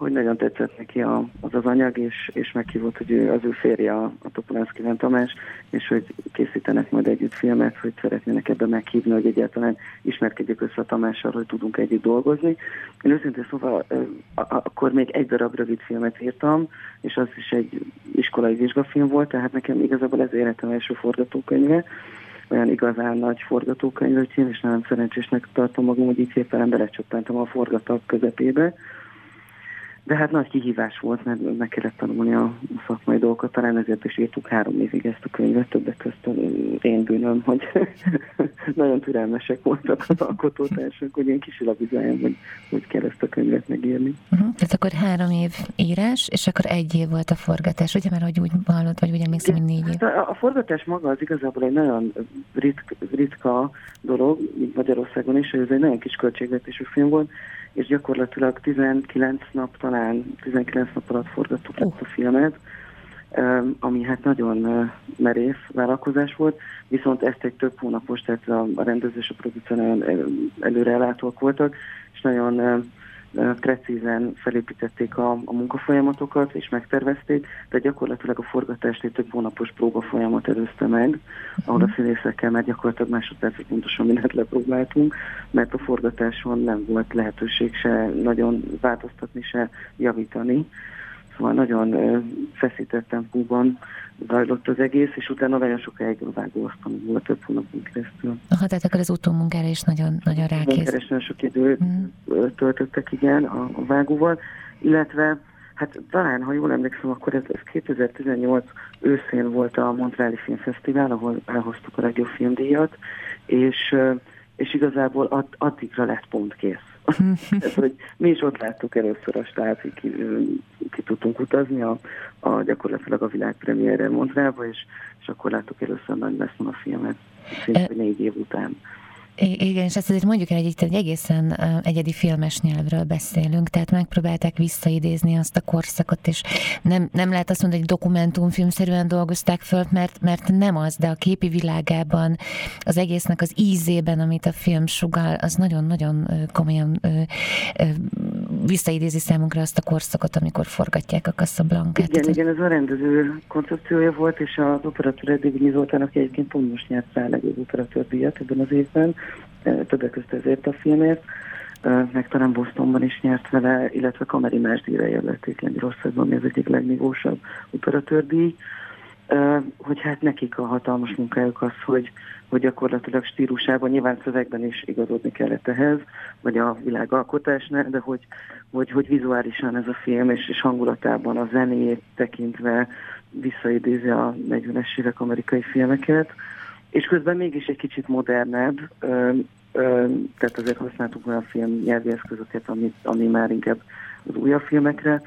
hogy nagyon tetszett neki a, az az anyag, és, és meghívott, hogy ő, az ő férje a, a Topolánszki Tamás, és hogy készítenek majd együtt filmet, hogy szeretnének ebben meghívni, hogy egyáltalán ismerkedjük össze a Tamással, hogy tudunk együtt dolgozni. Én őszintén szóval akkor még egy darab rövid filmet írtam, és az is egy iskolai vizsgafilm volt, tehát nekem igazából ez életem első forgatókönyve, olyan igazán nagy forgatókönyv, és nagyon szerencsésnek tartom magam, hogy így szépen belecsöppentem a forgatók közepébe, de hát nagy kihívás volt, mert meg kellett tanulni a szakmai dolgokat, talán ezért is írtuk három évig ezt a könyvet, többek között én bűnöm, hogy <laughs> nagyon türelmesek voltak az alkotótársak, hogy én kisilabizáljam, hogy hogy kell ezt a könyvet megírni. Uh-huh. Tehát akkor három év írás, és akkor egy év volt a forgatás, ugye? Mert hogy úgy hallott, vagy úgy emlékszem, hogy négy év. Hát a, a forgatás maga az igazából egy nagyon ritka, ritka dolog, mint Magyarországon is, hogy ez egy nagyon kis költségvetésű film volt, és gyakorlatilag 19 nap, talán 19 nap alatt forgattuk uh. ezt a filmet, ami hát nagyon merész vállalkozás volt, viszont ezt egy több hónapos, tehát a, rendező és a producer nagyon előrelátóak voltak, és nagyon precízen felépítették a, a munkafolyamatokat, és megtervezték, de gyakorlatilag a forgatást egy több hónapos próba folyamat előzte meg, ahol a színészekkel már gyakorlatilag másodpercig pontosan mindent lepróbáltunk, mert a forgatáson nem volt lehetőség se nagyon változtatni, se javítani. Szóval nagyon feszített tempóban zajlott az egész, és utána nagyon sokáig vágóztam, volt több hónapon keresztül. Aha, tehát akkor az utómunkára is nagyon, nagyon rákész. Keresően sok időt mm. töltöttek, igen, a, a vágóval, illetve Hát talán, ha jól emlékszem, akkor ez, ez 2018 őszén volt a Montreali Filmfesztivál, ahol elhoztuk a legjobb filmdíjat, és, és igazából add, addigra lett pont kész. Ez, hogy mi is ott láttuk először a hogy ki, ki tudtunk utazni a, a gyakorlatilag a világpremiérre Montrealba, és, és akkor láttuk először nagy lesz a filmet, szinte négy év után. Igen, és ezt azért mondjuk el, hogy itt egy egészen egyedi filmes nyelvről beszélünk, tehát megpróbálták visszaidézni azt a korszakot, és nem, nem lehet azt mondani, hogy dokumentumfilmszerűen dolgozták föl, mert, mert nem az, de a képi világában, az egésznek az ízében, amit a film sugal, az nagyon-nagyon komolyan visszaidézi számunkra azt a korszakot, amikor forgatják a Casablanca-t. Igen, igen, ez a rendező koncepciója volt, és az operatőr eddig Zoltán, aki egyébként pont most nyert rá legjobb operatőr díjat ebben az évben, többek között ezért a filmért, meg talán Bostonban is nyert vele, illetve Kameri Más díjra jelölték Lengyelországban, ami az egyik legmigósabb operatőrdíj, hogy hát nekik a hatalmas munkájuk az, hogy, hogy gyakorlatilag stílusában, nyilván szövegben is igazodni kellett ehhez, vagy a világalkotásnál, de hogy, hogy, hogy vizuálisan ez a film, és, és hangulatában a zenét tekintve visszaidézi a 40-es évek amerikai filmeket, és közben mégis egy kicsit modernebb, ö, ö, tehát azért használtuk olyan film nyelvi eszközöket, ami, ami már inkább az újabb filmekre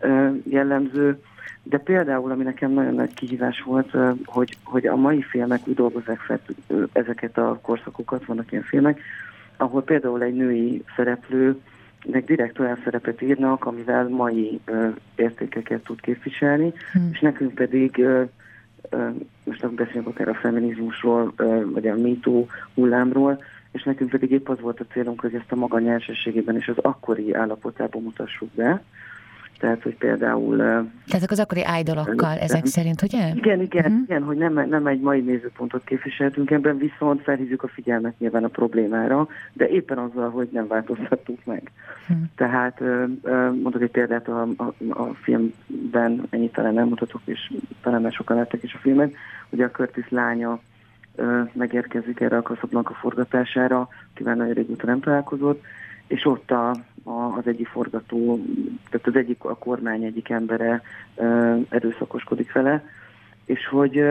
ö, jellemző, de például, ami nekem nagyon nagy kihívás volt, hogy, hogy a mai filmek úgy dolgozzák fel ezeket a korszakokat, vannak ilyen filmek, ahol például egy női szereplő nek direkt olyan szerepet írnak, amivel mai ö, értékeket tud képviselni, hmm. és nekünk pedig ö, most nem beszélünk akár a feminizmusról, vagy a MeToo hullámról, és nekünk pedig épp az volt a célunk, hogy ezt a maga nyerseségében és az akkori állapotában mutassuk be, tehát, hogy például... Tehát az akkori ájdalokkal ezek szerint, ugye? Igen, igen, uh-huh. igen hogy nem, nem egy mai nézőpontot képviseltünk ebben, viszont felhívjuk a figyelmet nyilván a problémára, de éppen azzal, hogy nem változtattuk meg. Uh-huh. Tehát mondok egy példát a, a, a filmben, ennyit talán nem mutatok, és talán már sokan láttak is a filmet, hogy a Curtis lánya megérkezik erre a kaszabnak a forgatására, akivel nagyon régóta nem találkozott, és ott a, az egyik forgató, tehát az egyik a kormány egyik embere erőszakoskodik vele, és hogy,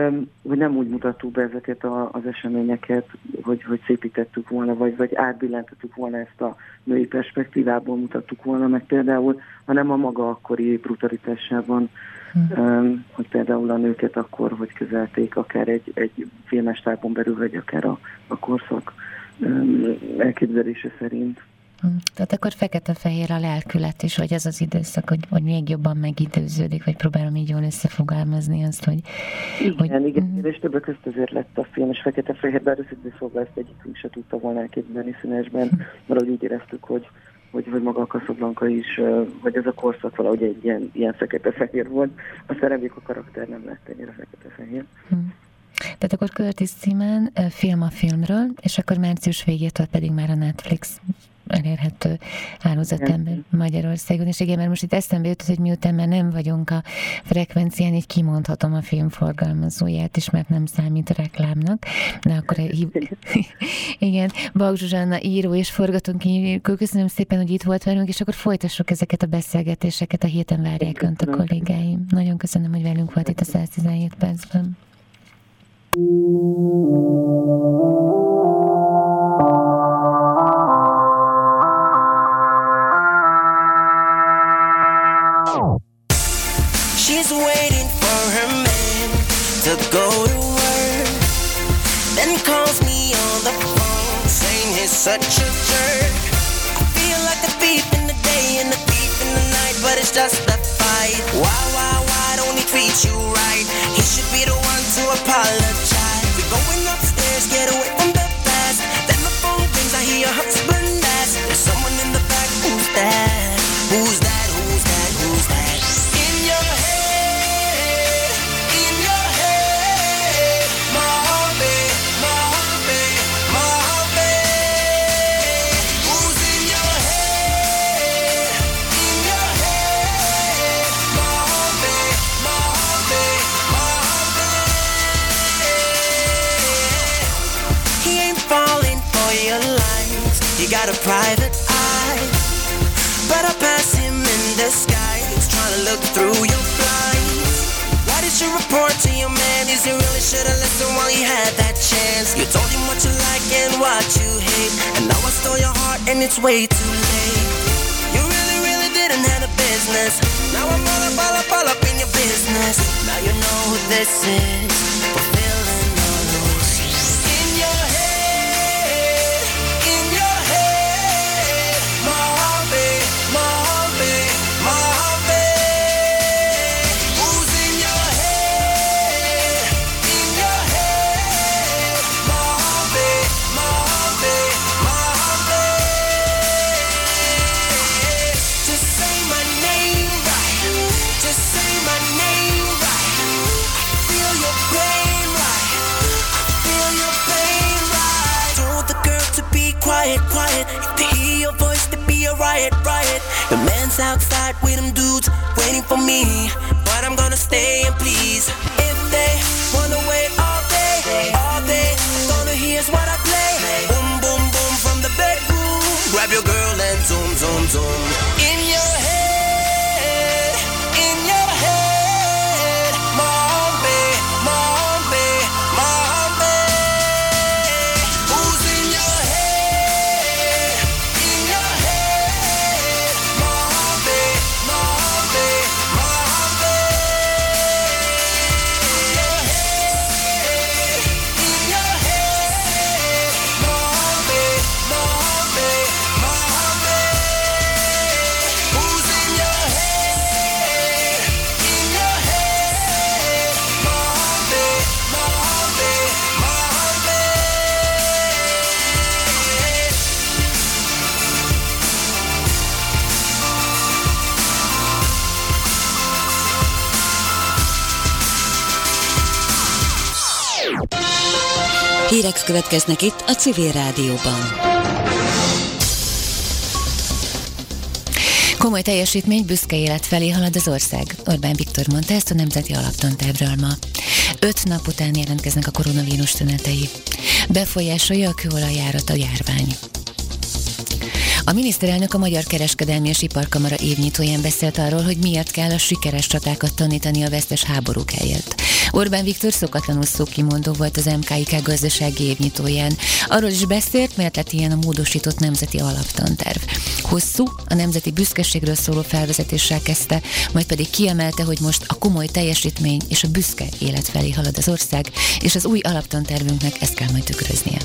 hogy nem úgy mutattuk be ezeket a, az eseményeket, hogy, hogy szépítettük volna, vagy, vagy átbillentettük volna ezt a női perspektívából mutattuk volna meg például, hanem a maga akkori brutalitásában, ö, hogy például a nőket akkor, hogy kezelték akár egy, egy filmestárban belül, vagy akár a, a korszak elképzelése szerint. Hm. Tehát akkor fekete-fehér a lelkület is, vagy az az időszak, hogy, hogy még jobban megidőződik, vagy próbálom így jól összefogalmazni azt, hogy... Igen, hogy, igen, uh-huh. és többek között azért lett a film, és fekete-fehér, bár összedő szóval ezt egyikünk se tudta volna elképzelni színesben, mert úgy éreztük, hogy hogy, hogy maga a Casablanca is, vagy ez a korszak valahogy egy ilyen, ilyen fekete-fehér volt. Aztán reméljük a karakter nem lett ennyire fekete-fehér. Hmm. Tehát akkor Curtis címen film a filmről, és akkor március végétől pedig már a Netflix elérhető hálózatember Magyarországon. És igen, mert most itt eszembe jutott, hogy miután már nem vagyunk a frekvencián, így kimondhatom a film forgalmazóját is, mert nem számít reklámnak. De akkor hív... <laughs> igen, Bag Zsuzsanna író és forgatókönyvíró, köszönöm szépen, hogy itt volt velünk, és akkor folytassuk ezeket a beszélgetéseket, a héten várják Önt a kollégáim. Nagyon köszönöm, hogy velünk volt itt a 117 percben. She's treat you right? He should be the one to apologize. We're going upstairs, private eye, but I pass him in the sky. He's trying to look through your blinds. Why did you report to your man? Is he really should have listened while he had that chance? You told him what you like and what you hate, and now I stole your heart and it's way too late. You really, really didn't have a business. Now I'm all up, all up, all up in your business. Now you know who this is. Outside with them dudes waiting for me. But I'm gonna stay and please. If they wanna wait all day, all day, gonna here's what I play. Boom, boom, boom from the bedroom. Grab your girl and zoom, zoom, zoom. Hírek következnek itt a Civil Rádióban. Komoly teljesítmény, büszke élet felé halad az ország. Orbán Viktor mondta ezt a Nemzeti Alaptantervről ma. Öt nap után jelentkeznek a koronavírus tünetei. Befolyásolja a kőolajjárat a járvány. A miniszterelnök a Magyar Kereskedelmi és Iparkamara évnyitóján beszélt arról, hogy miért kell a sikeres csatákat tanítani a vesztes háborúk helyett. Orbán Viktor szokatlanul szókimondó volt az MKIK gazdasági évnyitóján. Arról is beszélt, miért lett ilyen a módosított nemzeti alaptanterv. Hosszú, a nemzeti büszkeségről szóló felvezetéssel kezdte, majd pedig kiemelte, hogy most a komoly teljesítmény és a büszke élet felé halad az ország, és az új alaptantervünknek ezt kell majd tükröznie.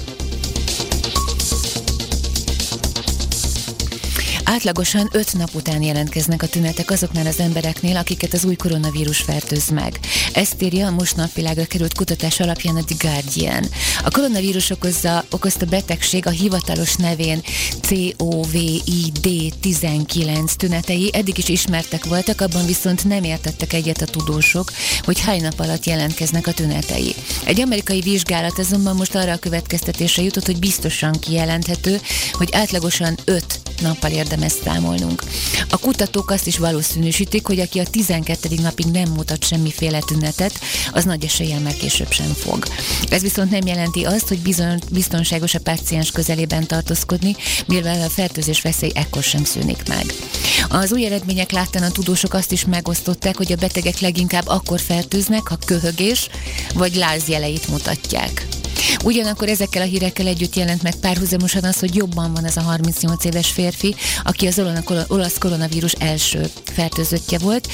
Átlagosan 5 nap után jelentkeznek a tünetek azoknál az embereknél, akiket az új koronavírus fertőz meg. Ezt írja a most napvilágra került kutatás alapján a The Guardian. A koronavírus okozza, okozta betegség a hivatalos nevén COVID-19 tünetei eddig is ismertek voltak, abban viszont nem értettek egyet a tudósok, hogy hány nap alatt jelentkeznek a tünetei. Egy amerikai vizsgálat azonban most arra a következtetésre jutott, hogy biztosan kijelenthető, hogy átlagosan 5 nappal érdemes számolnunk. A kutatók azt is valószínűsítik, hogy aki a 12. napig nem mutat semmiféle tünetet, az nagy eséllyel már később sem fog. Ez viszont nem jelenti azt, hogy bizony, biztonságos a páciens közelében tartózkodni, mivel a fertőzés veszély ekkor sem szűnik meg. Az új eredmények láttán a tudósok azt is megosztották, hogy a betegek leginkább akkor fertőznek, ha köhögés vagy lázjeleit mutatják. Ugyanakkor ezekkel a hírekkel együtt jelent meg párhuzamosan az, hogy jobban van ez a 38 éves férfi, aki az olasz koronavírus első fertőzöttje volt,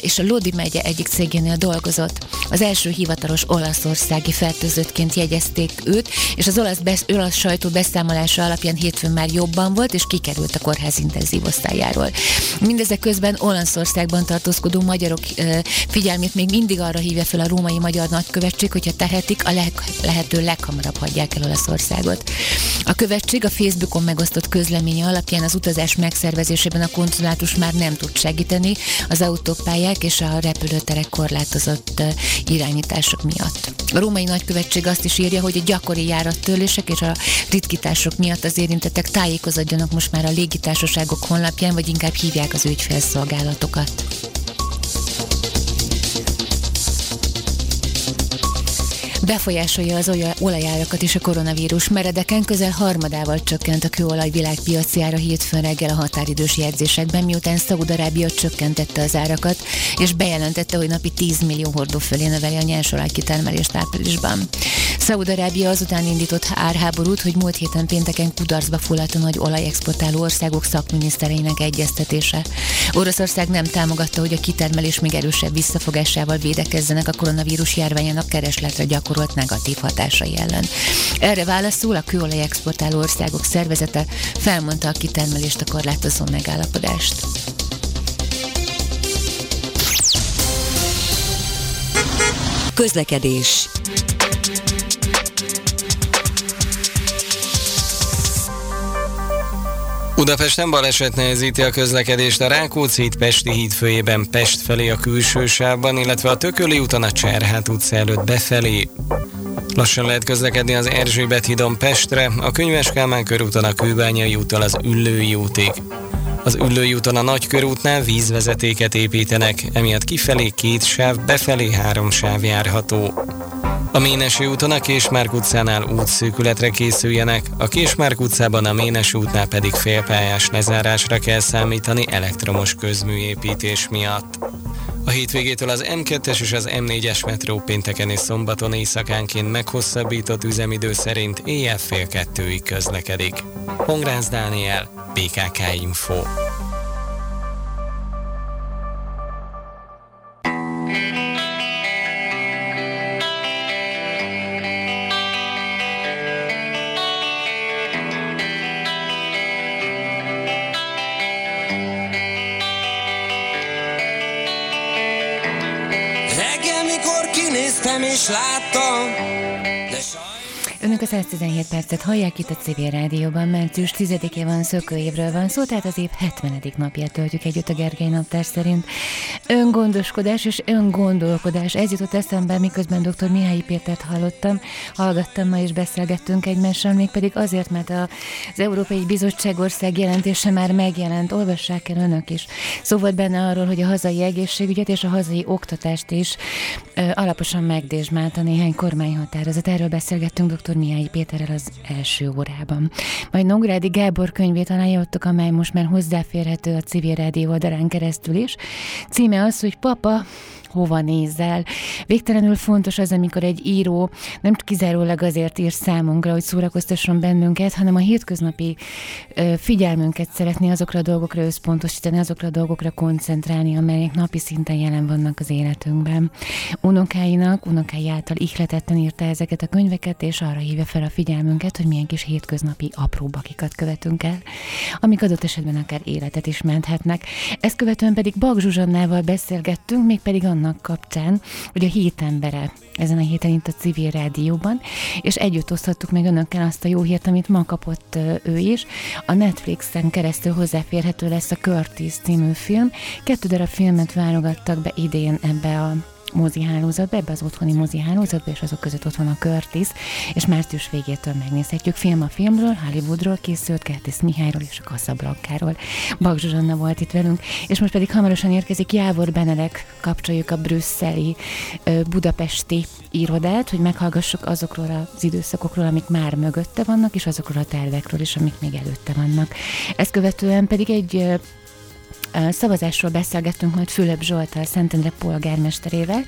és a Lodi megye egyik cégénél dolgozott. Az első hivatalos olaszországi fertőzöttként jegyezték őt, és az olasz, besz, olasz sajtó beszámolása alapján hétfőn már jobban volt, és kikerült a kórház intenzív osztályáról. Mindezek közben Olaszországban tartózkodó magyarok figyelmét még mindig arra hívja fel a római magyar nagykövetség, hogyha tehetik, a leg, lehető leghamarabb hagyják el Olaszországot. A követség a Facebookon megosztott közleménye alapján az utazás megszervezésében a konzulátus már nem tud segíteni az autópályák és a repülőterek korlátozott irányítások miatt. A római nagykövetség azt is írja, hogy a gyakori járattörlések és a ritkítások miatt az érintettek tájékozódjanak most már a légitársaságok honlapján, vagy inkább hívják az ügyfélszolgálatokat. Befolyásolja az olajárakat is a koronavírus. Meredeken közel harmadával csökkent a kőolaj világpiaci ára hétfőn reggel a határidős jegyzésekben, miután Szaúd-Arábia csökkentette az árakat, és bejelentette, hogy napi 10 millió hordó fölé növeli a nyersolaj kitermelést áprilisban. Szaúd-Arábia azután indított árháborút, hogy múlt héten pénteken kudarcba fulladt a nagy olajexportáló országok szakminisztereinek egyeztetése. Oroszország nem támogatta, hogy a kitermelés még erősebb visszafogásával védekezzenek a koronavírus járványának keresletre gyakorolt negatív hatásai ellen. Erre válaszul a kőolaj exportáló országok szervezete felmondta a kitermelést a korlátozó megállapodást. Közlekedés Budapesten baleset nehezíti a közlekedést a Rákóczi híd Pesti híd főjében Pest felé a külső sávban, illetve a Tököli úton a Cserhát utca előtt befelé. Lassan lehet közlekedni az Erzsébet hídon Pestre, a Könyves Kálmán körúton a Kőbányai úttal az Üllői útig. Az Üllői úton a Nagykörútnál vízvezetéket építenek, emiatt kifelé két sáv, befelé három sáv járható. A Ménesi úton a Késmárk utcánál útszűkületre készüljenek, a Késmárk utcában a Ménesi útnál pedig félpályás lezárásra kell számítani elektromos közműépítés miatt. A hétvégétől az M2-es és az M4-es metró pénteken és szombaton éjszakánként meghosszabbított üzemidő szerint éjjel fél kettőig közlekedik. Pongrász Dániel, BKK Info. Néztem és láttam, Önök a 117 percet hallják itt a Civil Rádióban, március 10-é van, szökőévről van szó, tehát az év 70. napját töltjük együtt a Gergely naptár szerint. Öngondoskodás és öngondolkodás, ez jutott eszembe, miközben dr. Mihály Pétert hallottam, hallgattam ma és beszélgettünk egymással, mégpedig azért, mert az Európai Bizottság ország jelentése már megjelent, olvassák el önök is. Szó volt benne arról, hogy a hazai egészségügyet és a hazai oktatást is alaposan megdésmálta néhány kormányhatározat. Erről beszélgettünk dr. Mihály Péterrel az első órában. Majd Nógrádi Gábor könyvét ajánlottuk, amely most már hozzáférhető a civil rádió oldalán keresztül is. Címe az, hogy Papa, hova nézel. Végtelenül fontos az, amikor egy író nem kizárólag azért ír számunkra, hogy szórakoztasson bennünket, hanem a hétköznapi figyelmünket szeretné azokra a dolgokra összpontosítani, azokra a dolgokra koncentrálni, amelyek napi szinten jelen vannak az életünkben. Unokáinak, unokái által ihletetten írta ezeket a könyveket, és arra hívja fel a figyelmünket, hogy milyen kis hétköznapi apró bakikat követünk el, amik adott esetben akár életet is menthetnek. Ezt követően pedig Bag Zsuzsannával beszélgettünk, mégpedig annak kapcsán, hogy a hét embere ezen a héten itt a civil rádióban, és együtt oszthattuk meg önökkel azt a jó hírt, amit ma kapott ő is. A Netflixen keresztül hozzáférhető lesz a Curtis című film. Kettő darab filmet válogattak be idén ebbe a mozi hálózatba, ebbe az otthoni mozi és azok között ott van a Curtis, és március végétől megnézhetjük film a filmről, Hollywoodról készült, Curtis Mihályról és a Casablanca-ról. Bag Zsuzsanna volt itt velünk, és most pedig hamarosan érkezik Jávor Benedek, kapcsoljuk a brüsszeli, budapesti irodát, hogy meghallgassuk azokról az időszakokról, amik már mögötte vannak, és azokról a tervekről is, amik még előtte vannak. Ezt követően pedig egy szavazásról beszélgettünk majd Fülöp Zsoltal, Szentendre polgármesterével,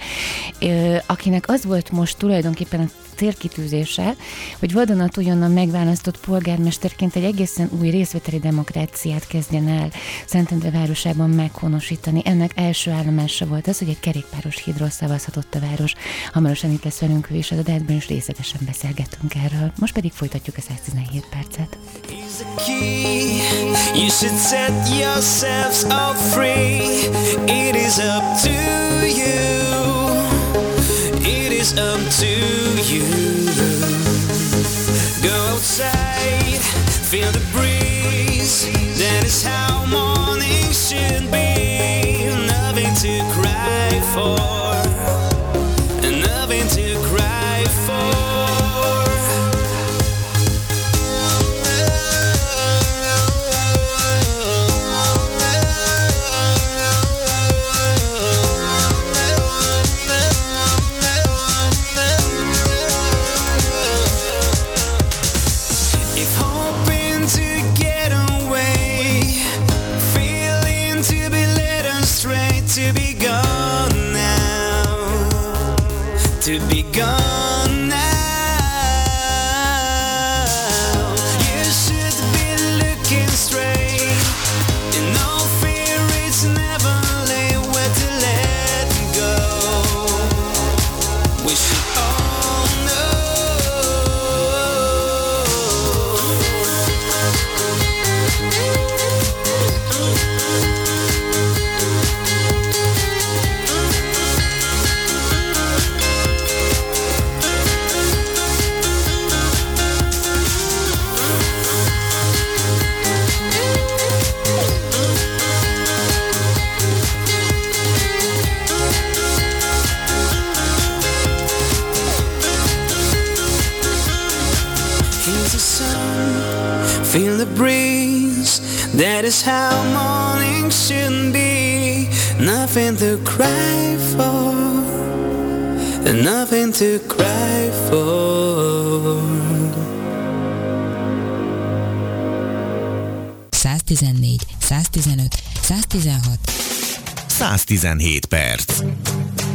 akinek az volt most tulajdonképpen a célkitűzése, hogy vadonat újonnan megválasztott polgármesterként egy egészen új részvételi demokráciát kezdjen el Szentendre városában meghonosítani. Ennek első állomása volt az, hogy egy kerékpáros hídról szavazhatott a város. Hamarosan itt lesz velünk ő is az adásban, és részletesen beszélgetünk erről. Most pedig folytatjuk a 117 percet. You should set yourselves all free. It is up to you. Is up to you. Go outside, feel the breeze. That is how morning should be. Nothing to cry for. Feel the breeze. That is how morning should be. Nothing to cry for, nothing to cry for. 114, 115, 116. 117 perc.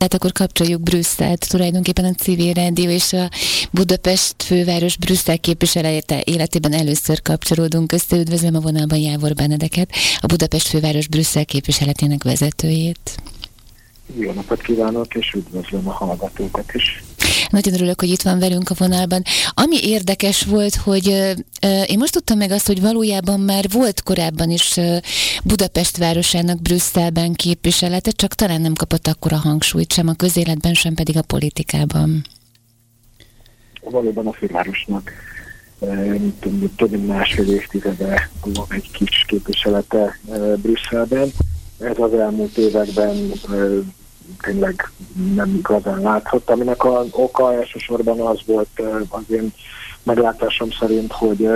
Tehát akkor kapcsoljuk Brüsszelt, tulajdonképpen a civil rádió és a Budapest főváros Brüsszel képviselete életében először kapcsolódunk össze. Üdvözlöm a vonalban Jávor Benedeket, a Budapest főváros Brüsszel képviseletének vezetőjét. Jó napot kívánok, és üdvözlöm a hallgatókat is. Nagyon örülök, hogy itt van velünk a vonalban. Ami érdekes volt, hogy én most tudtam meg azt, hogy valójában már volt korábban is Budapest városának Brüsszelben képviselete, csak talán nem kapott akkora hangsúlyt sem a közéletben, sem pedig a politikában. Valóban a fővárosnak több- mint másfél évtizede van egy kis képviselete Brüsszelben. Ez az elmúlt években tényleg nem igazán látható, aminek az oka elsősorban az volt az én meglátásom szerint, hogy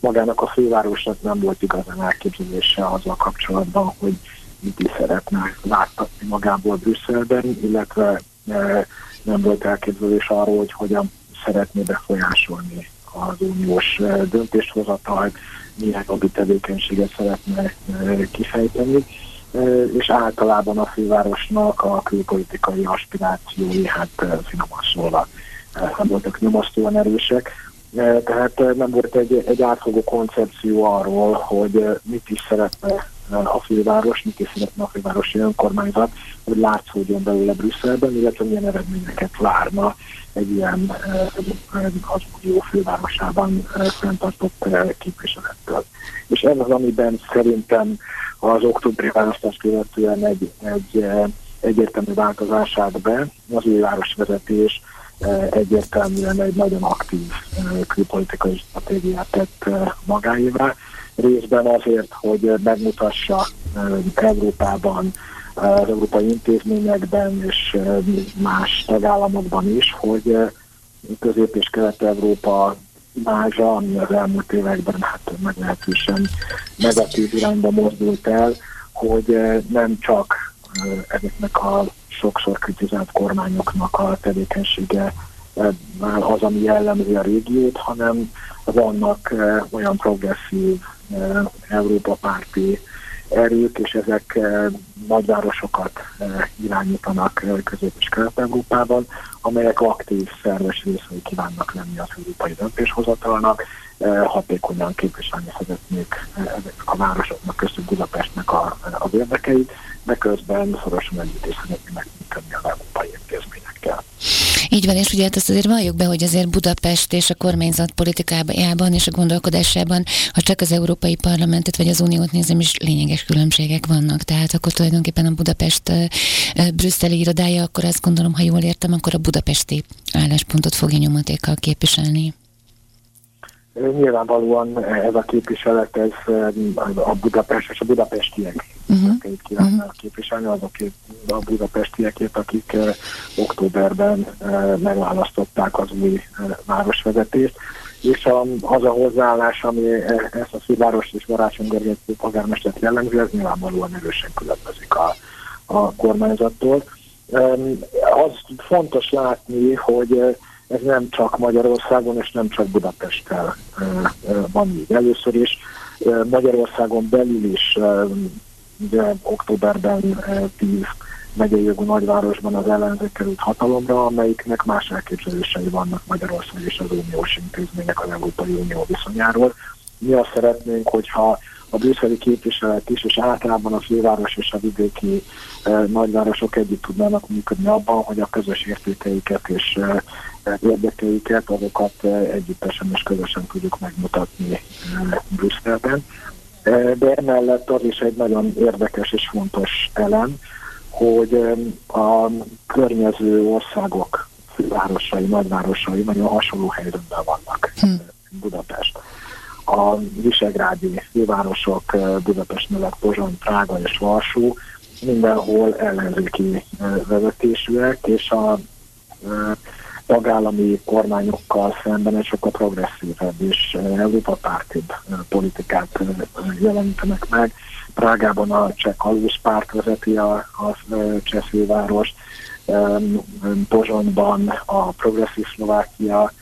magának a fővárosnak nem volt igazán elképzelése azzal kapcsolatban, hogy mit is szeretne láttatni magából Brüsszelben, illetve nem volt elképzelés arról, hogy hogyan szeretné befolyásolni az uniós döntéshozatalt, milyen jogi tevékenységet szeretne kifejteni. És általában a fővárosnak a külpolitikai aspirációi, hát finoman szólva, nem voltak nyomasztóan erősek. Tehát nem volt egy, egy átfogó koncepció arról, hogy mit is szeretne a főváros, mit is szeretne a fővárosi önkormányzat, hogy látszódjon belőle Brüsszelben, illetve milyen eredményeket várna egy ilyen az unió fővárosában fenntartott képviselettől. És ez az, amiben szerintem az októberi választás követően egy, egy egyértelmű változás állt be, az új városvezetés egyértelműen egy nagyon aktív külpolitikai stratégiát tett magáévá, részben azért, hogy megmutassa Európában, az európai intézményekben és más tagállamokban is, hogy Közép- és Kelet-Európa mázsa, ami az elmúlt években hát meglehetősen negatív irányba mozdult el, hogy nem csak ezeknek a sokszor kritizált kormányoknak a tevékenysége az, ami jellemzi a régiót, hanem vannak olyan progresszív Európa párti erők, és ezek nagyvárosokat irányítanak Közép- és Kelet-Európában, amelyek aktív szerves részei kívánnak lenni az európai döntéshozatalnak, hatékonyan képviselni szeretnék ezeknek a városoknak, köztük Budapestnek a, az érdekeit, de közben szorosan együtt is szeretnék megműködni az európai intézményekkel. Így van, és ugye hát azt azért valljuk be, hogy azért Budapest és a kormányzat politikájában és a gondolkodásában, ha csak az Európai Parlamentet vagy az Uniót nézem, is lényeges különbségek vannak. Tehát akkor tulajdonképpen a Budapest brüsszeli irodája, akkor azt gondolom, ha jól értem, akkor a budapesti álláspontot fogja nyomatékkal képviselni. Nyilvánvalóan ez a képviselet, ez a Budapest és a budapestiek uh-huh. kívánnak uh-huh. képviselni, azok a budapestiekét, akik októberben megválasztották az új városvezetést és a, az a hozzáállás, ami ezt a főváros és Barácsony Gergely polgármestert jellemzi, ez nyilvánvalóan erősen különbözik a, a kormányzattól. Az fontos látni, hogy ez nem csak Magyarországon és nem csak Budapesttel van így. Először is Magyarországon belül is ugye októberben tíz megyei jogú nagyvárosban az ellenzék került hatalomra, amelyiknek más elképzelései vannak Magyarország és az uniós intézmények az Európai Unió viszonyáról. Mi azt szeretnénk, hogyha a brüsszeli képviselet is, és általában a főváros és a vidéki eh, nagyvárosok együtt tudnának működni abban, hogy a közös értékeiket és eh, érdekeiket, azokat eh, együttesen és közösen tudjuk megmutatni eh, Brüsszelben. Eh, de emellett az is egy nagyon érdekes és fontos elem, hogy a környező országok fővárosai, nagyvárosai nagyon hasonló helyzetben vannak. Hm. Budapest. A visegrádi fővárosok Budapest mellett Pozsony, Prága és Varsó mindenhol ellenzéki vezetésűek, és a tagállami kormányokkal szemben egy sokkal progresszívebb és Európa pártibb politikát jelenítenek meg. Prágában a cseh kalóz párt vezeti a, a cseh főváros, Pozsonyban a progresszív Szlovákia,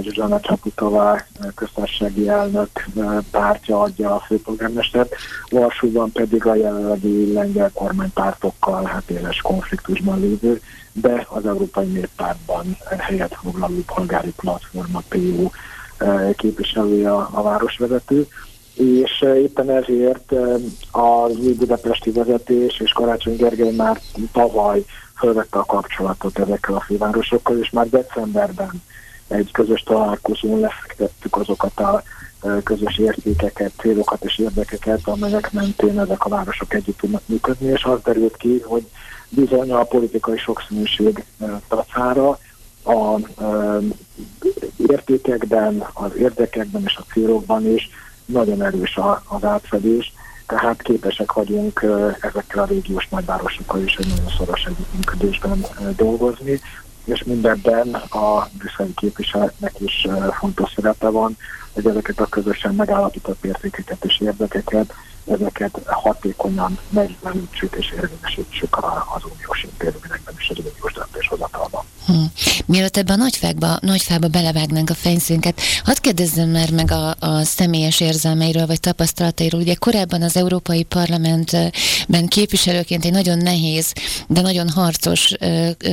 Zsuzsana Csaputová köztársasági elnök pártja adja a főpolgármestert, Varsóban pedig a jelenlegi lengyel kormánypártokkal hát éles konfliktusban lévő, de az Európai Néppártban helyet foglaló polgári platforma PU képviselője a, városvezető. És éppen ezért az új budapesti vezetés és Karácsony Gergely már tavaly felvette a kapcsolatot ezekkel a fővárosokkal, és már decemberben egy közös találkozón lefektettük azokat a közös értékeket, célokat és érdekeket, amelyek mentén ezek a városok együtt tudnak működni, és az derült ki, hogy bizony a politikai sokszínűség tacára a értékekben, az érdekekben és a célokban is nagyon erős az átfedés, tehát képesek vagyunk ezekkel a régiós nagyvárosokkal is egy nagyon szoros együttműködésben dolgozni, és mindebben a brüsszeli képviseletnek is fontos szerepe van, hogy ezeket a közösen megállapított értékeket és érdekeket, ezeket hatékonyan megjelenítsük és érvényesítsük az uniós intézményekben és az uniós döntéshozatalban. Hm. Mielőtt ebbe a nagyfákba, nagyfába belevágnánk a fényszínket, hadd kérdezzem már meg a, a személyes érzelmeiről vagy tapasztalatairól. Ugye korábban az Európai Parlamentben képviselőként egy nagyon nehéz, de nagyon harcos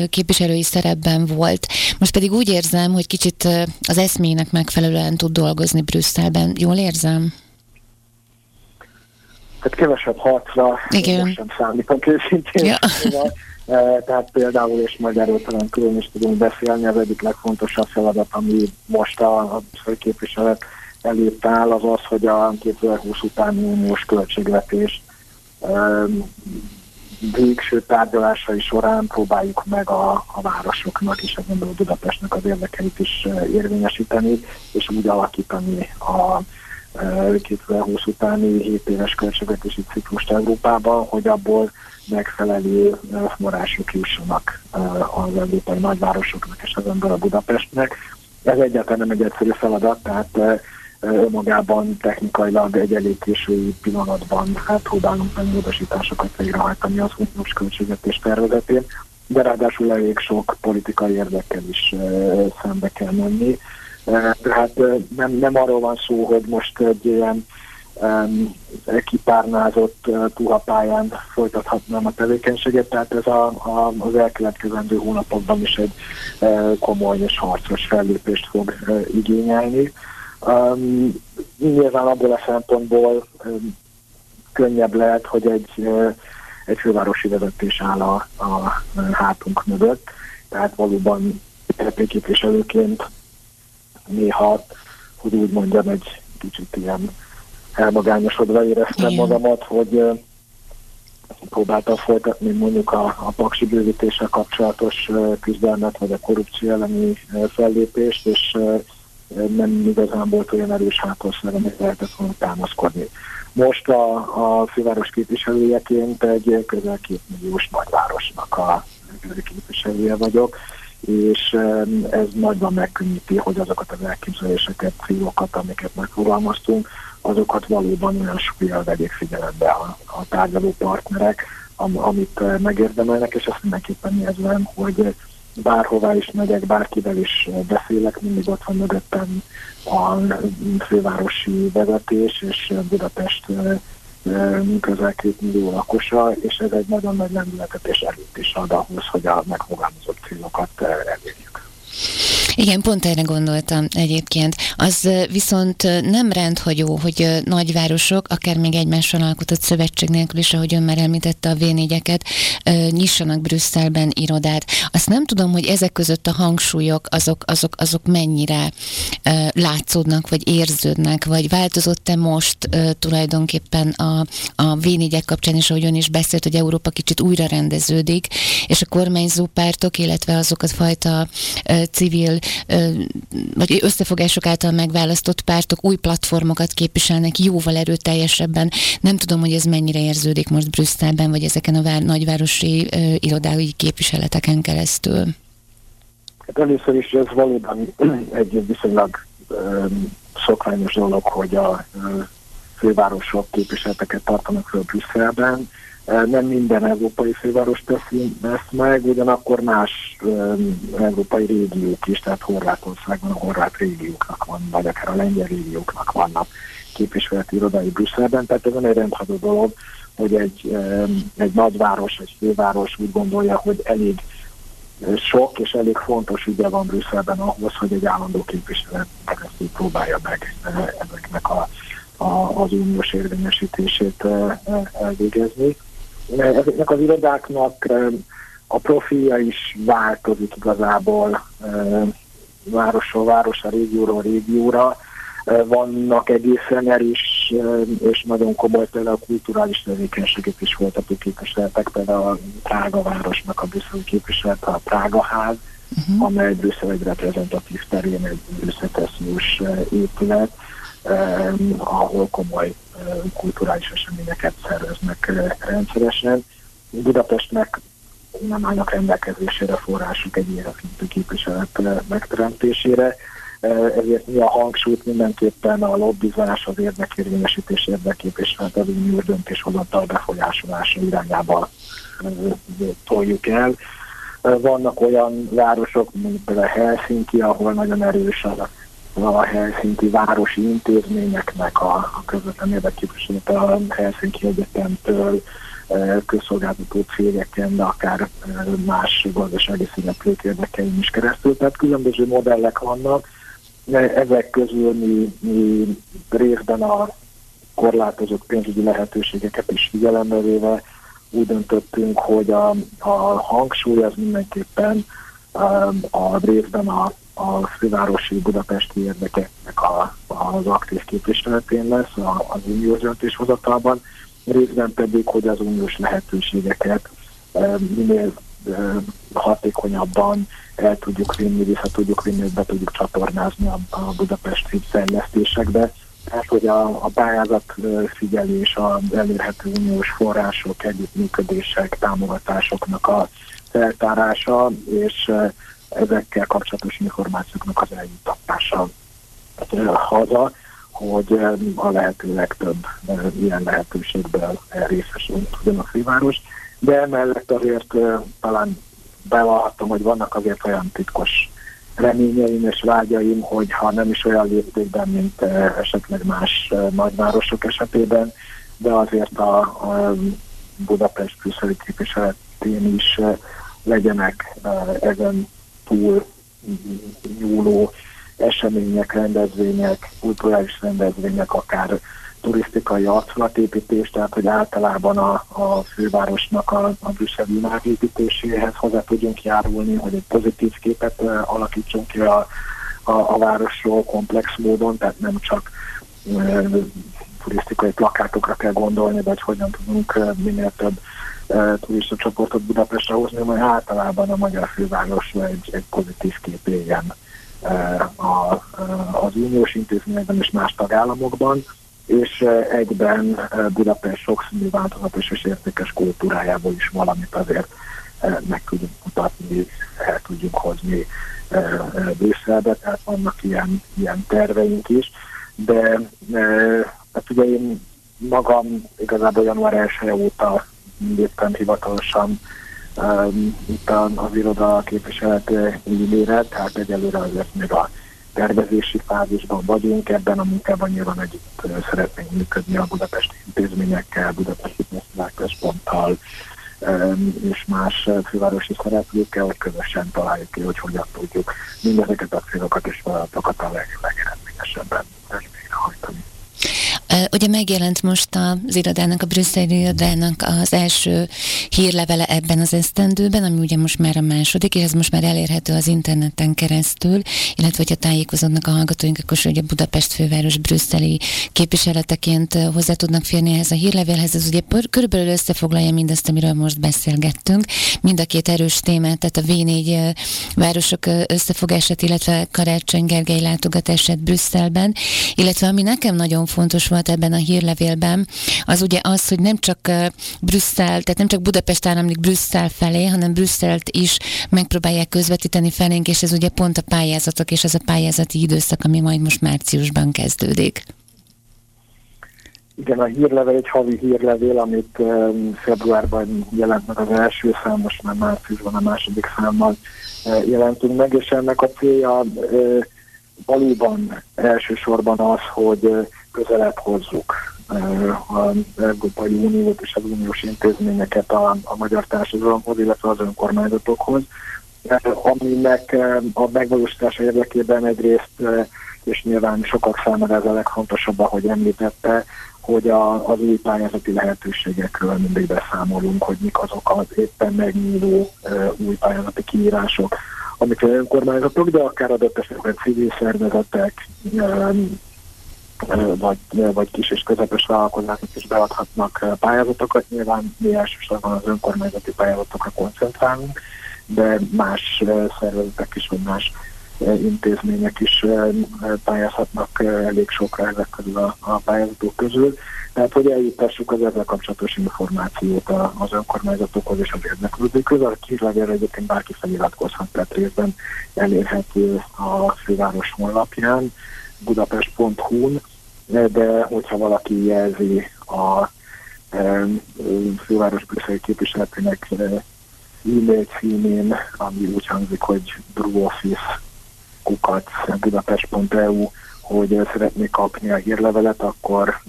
képviselői szerepben volt. Most pedig úgy érzem, hogy kicsit az eszmének megfelelően tud dolgozni Brüsszelben. Jól érzem? Tehát kevesebb harcra Igen. sem számítok őszintén. Ja. E, Tehát például, és majd erről talán külön is tudunk beszélni, az egyik legfontosabb feladat, ami most a, főképviselet előtt áll, az az, hogy a 2020 utáni uniós költségvetés um, végső tárgyalásai során próbáljuk meg a, a városoknak és a Budapestnek az érdekeit is eh, érvényesíteni, és úgy alakítani a 2020 utáni 7 éves költségvetési ciklust Európában, hogy abból megfelelő források jussanak az európai nagyvárosoknak és ember a Budapestnek. Ez egyáltalán nem egy egyszerű feladat, tehát önmagában technikailag egy elég késői pillanatban hát próbálunk meg módosításokat végrehajtani az uniós költségvetés tervezetén, de ráadásul elég sok politikai érdekkel is szembe kell menni. Tehát nem, nem arról van szó, hogy most egy ilyen kipárnázott uh, puhapályán folytathatnám a tevékenységet, tehát ez a, a, az elkövetkezendő hónapokban is egy uh, komoly és harcos fellépést fog uh, igényelni. Um, nyilván abból a szempontból um, könnyebb lehet, hogy egy, uh, egy fővárosi vezetés áll a, a hátunk mögött, tehát valóban képviselőként néha, hogy úgy mondjam, egy kicsit ilyen elmagányosodva éreztem Igen. magamat, hogy próbáltam folytatni mondjuk a, a paksi bővítéssel kapcsolatos küzdelmet, vagy a korrupció elleni fellépést, és nem igazán volt olyan erős hátorszor, amit lehetett volna támaszkodni. Most a, a főváros képviselőjeként egy közel két milliós nagyvárosnak a képviselője vagyok, és ez nagyban megkönnyíti, hogy azokat az elképzeléseket, célokat, amiket megfogalmaztunk, azokat valóban olyan súlyjal vegyék figyelembe a, a tárgyaló partnerek, am, amit eh, megérdemelnek, és azt mindenképpen érzem, hogy bárhová is megyek, bárkivel is beszélek, mindig ott van mögöttem a fővárosi vezetés, és Budapest eh, eh, közel két millió lakosa, és ez egy nagyon nagy lendületet és erőt is ad ahhoz, hogy a megfogalmazott célokat elérjük. Igen, pont erre gondoltam egyébként. Az viszont nem rendhagyó, hogy nagyvárosok, akár még egymással alkotott szövetség nélkül is, ahogy ön már említette a v nyissanak Brüsszelben irodát. Azt nem tudom, hogy ezek között a hangsúlyok azok, azok, azok mennyire látszódnak, vagy érződnek, vagy változott-e most tulajdonképpen a, a v kapcsán is, ahogy ön is beszélt, hogy Európa kicsit újra rendeződik, és a kormányzó pártok, illetve azok a fajta civil vagy összefogások által megválasztott pártok új platformokat képviselnek jóval erőteljesebben. Nem tudom, hogy ez mennyire érződik most Brüsszelben, vagy ezeken a vár, nagyvárosi irodái képviseleteken keresztül. Hát először is ez valóban <clears throat> egy viszonylag szokványos dolog, hogy a fővárosok képviseleteket tartanak föl Brüsszelben. Nem minden európai főváros teszi ezt meg, ugyanakkor más európai régiók is, tehát Horvátországban a horvát régióknak van, vagy akár a lengyel régióknak vannak képviseleti irodai Brüsszelben, tehát ez egy rendható dolog, hogy egy, egy nagyváros, egy főváros úgy gondolja, hogy elég sok és elég fontos ügye van Brüsszelben ahhoz, hogy egy állandó képviselet keresztül próbálja meg ezeknek a, a, az uniós érvényesítését elvégezni. Ezeknek az irodáknak a profilja is változik igazából városról városra, régióról régióra. Vannak egészen erős és nagyon komoly például a kulturális tevékenységet is folytató képviseletek, például a Prága városnak a brüsszeli képviselet, a Prága ház, uh-huh. amely Brüsszel egy reprezentatív terén egy összeteszős épület, ahol komoly kulturális eseményeket szerveznek rendszeresen. Budapestnek nem állnak rendelkezésére források egy ilyen képviselet megteremtésére, ezért mi a hangsúlyt mindenképpen a lobbizás, az érdekérvényesítés érdekképviselet, az unió döntéshozatal befolyásolása irányába toljuk el. Vannak olyan városok, mint például Helsinki, ahol nagyon erős a, a Helsinki városi intézményeknek a, a közvetlen érdekképviselete a Helsinki Egyetemtől, közszolgáltató cégeken, de akár más gazdasági szereplők érdekeim is keresztül. Tehát különböző modellek vannak. Ezek közül mi, mi részben a korlátozott pénzügyi lehetőségeket is figyelembe véve úgy döntöttünk, hogy a, a hangsúly az mindenképpen um, a részben a, a fővárosi budapesti érdekeknek a, az aktív képviseletén lesz az uniós döntéshozatalban, részben pedig, hogy az uniós lehetőségeket um, minél um, hatékonyabban el tudjuk vinni, vissza tudjuk vinni, be tudjuk csatornázni a, a budapesti fejlesztésekbe, tehát, hogy a, a pályázat figyelés, az elérhető uniós források, együttműködések, támogatásoknak a feltárása, és ezekkel kapcsolatos információknak az eljutatása haza, hogy a lehető legtöbb ilyen lehetőségből részesül tudjon a főváros. De emellett azért talán bevallhatom, hogy vannak azért olyan titkos reményeim és vágyaim, hogy ha nem is olyan léptékben, mint esetleg más nagyvárosok esetében, de azért a, a Budapest külszeri képviseletén is legyenek ezen túl nyúló események, rendezvények, kulturális rendezvények, akár turisztikai arculatépítés, tehát hogy általában a, a fővárosnak a, a brüsszeli imádépítéséhez hozzá tudjunk járulni, hogy egy pozitív képet uh, alakítsunk ki a, a, a városról komplex módon, tehát nem csak uh, turisztikai plakátokra kell gondolni, vagy hogyan tudunk uh, minél több uh, turista csoportot Budapestre hozni, majd általában a magyar fővárosra egy, egy pozitív kép éljen a, az uniós intézményekben és más tagállamokban és egyben Budapest sokszínű változatos és értékes kultúrájából is valamit azért meg tudjuk mutatni, el tudjuk hozni Brüsszelbe, tehát vannak ilyen, ilyen terveink is, de hát ugye én magam igazából január 1 -e óta léptem hivatalosan um, itt az iroda képviselet ügyére, tehát egyelőre azért még a tervezési fázisban vagyunk, ebben a munkában nyilván együtt szeretnénk működni a budapesti intézményekkel, budapesti központtal és más fővárosi szereplőkkel, hogy közösen találjuk ki, hogy hogyan tudjuk mindezeket a célokat és feladatokat a leg, legeredményesebben végrehajtani. Ugye megjelent most az irodának, a brüsszeli irodának az első hírlevele ebben az esztendőben, ami ugye most már a második, és ez most már elérhető az interneten keresztül, illetve hogyha tájékozódnak a hallgatóink, akkor a Budapest főváros brüsszeli képviseleteként hozzá tudnak férni ehhez a hírlevélhez. Ez ugye körülbelül összefoglalja mindazt, amiről most beszélgettünk. Mind a két erős témát, tehát a V4 városok összefogását, illetve Karácsony Gergely látogatását Brüsszelben, illetve ami nekem nagyon fontos volt ebben a hírlevélben, az ugye az, hogy nem csak Brüsszel, tehát nem csak Budapest áramlik Brüsszel felé, hanem Brüsszelt is megpróbálják közvetíteni felénk, és ez ugye pont a pályázatok és ez a pályázati időszak, ami majd most márciusban kezdődik. Igen, a hírlevél egy havi hírlevél, amit februárban jelent meg az első szám, most már márciusban a második számmal jelentünk meg, és ennek a célja valóban elsősorban az, hogy közelebb hozzuk az Európai Uniót és az uniós intézményeket a, a magyar társadalomhoz, illetve az önkormányzatokhoz, aminek a megvalósítása érdekében egyrészt, és nyilván sokak számára ez a legfontosabb, ahogy említette, hogy a, az új pályázati lehetőségekről mindig beszámolunk, hogy mik azok az éppen megnyíló új pályázati kiírások, amik önkormányzatok, de akár adott esetben civil szervezetek, vagy, vagy kis és közepes vállalkozások is beadhatnak pályázatokat. Nyilván mi elsősorban az önkormányzati pályázatokra koncentrálunk, de más szervezetek is, vagy más intézmények is pályázhatnak elég sokra ezek közül a, a pályázatok közül. Tehát, hogy eljutassuk az ezzel kapcsolatos információt az önkormányzatokhoz és az érdeklődőkhöz. A hírlevél egyébként bárki feliratkozhat, tehát részben elérhető a főváros honlapján, budapest.hu-n, de hogyha valaki jelzi a főváros brüsszeli képviseletének e-mail címén, ami úgy hangzik, hogy brewoffice kukat budapest.eu, hogy szeretnék kapni a hírlevelet, akkor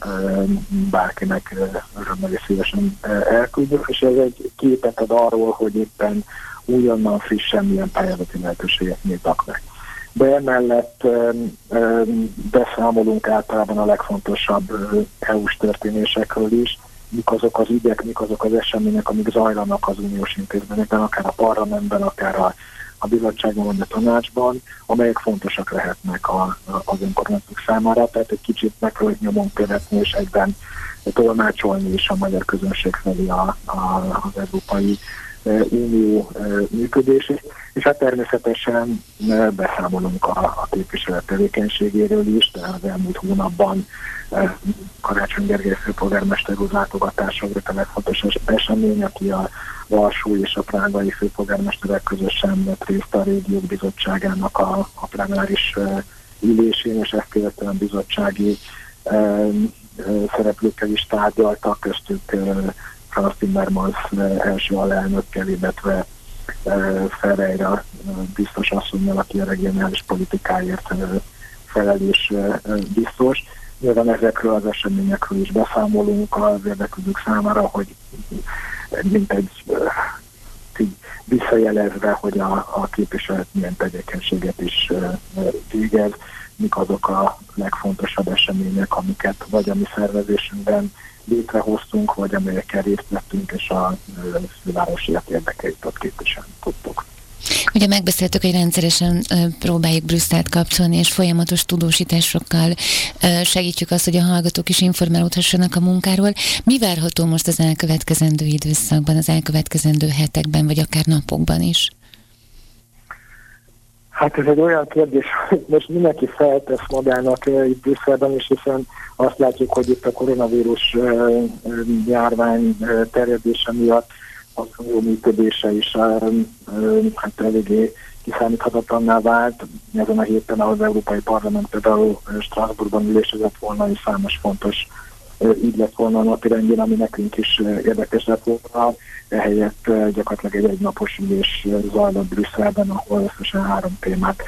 bárkinek örömmel és szívesen elküldjük, és ez egy képet ad arról, hogy éppen újonnan frissen milyen pályázati lehetőséget nyíltak meg. De emellett beszámolunk általában a legfontosabb EU-s történésekről is, mik azok az ügyek, mik azok az események, amik zajlanak az uniós intézményekben, akár a parlamentben, akár a, a bizottságban vagy a tanácsban, amelyek fontosak lehetnek a, a, az önkormányzatok számára, tehát egy kicsit megpróbáljuk nyomon követni és egyben tolmácsolni is a magyar közönség felé a, a, az európai Unió működését, és hát természetesen beszámolunk a, a képviselet tevékenységéről is, de az elmúlt hónapban Karácsony Gergely főpolgármester úr látogatása volt a legfontosabb esemény, aki a Varsó és a prágai főpolgármesterek közösen vett részt a régiók bizottságának a, a plenáris ülésén, és ezt követően bizottsági szereplőkkel is tárgyaltak, köztük Franz Timmermans első alelnökkel, illetve Ferreira biztos asszonynal, aki a regionális politikáért felelés biztos. Nyilván ezekről az eseményekről is beszámolunk az érdeklődők számára, hogy mint egy visszajelezve, hogy a, a képviselet milyen tevékenységet is végez, mik azok a legfontosabb események, amiket vagy a mi szervezésünkben létrehoztunk, vagy amelyekkel részt vettünk, és a fővárosiak érdekeit ott képviselni tudtuk. Ugye megbeszéltük, hogy rendszeresen próbáljuk Brüsszelt kapcsolni, és folyamatos tudósításokkal segítjük azt, hogy a hallgatók is informálódhassanak a munkáról. Mi várható most az elkövetkezendő időszakban, az elkövetkezendő hetekben, vagy akár napokban is? Hát ez egy olyan kérdés, hogy most mindenki feltesz magának itt Brüsszelben is, hiszen azt látjuk, hogy itt a koronavírus járvány terjedése miatt az jó működése is hát eléggé kiszámíthatatlanná vált. Ezen a héten az Európai Parlament például Strasbourgban ülésezett volna, és számos fontos így lett volna a napi rendjén, ami nekünk is érdekes lett volna. Ehelyett gyakorlatilag egy egynapos ülés zajlott Brüsszelben, ahol összesen három témát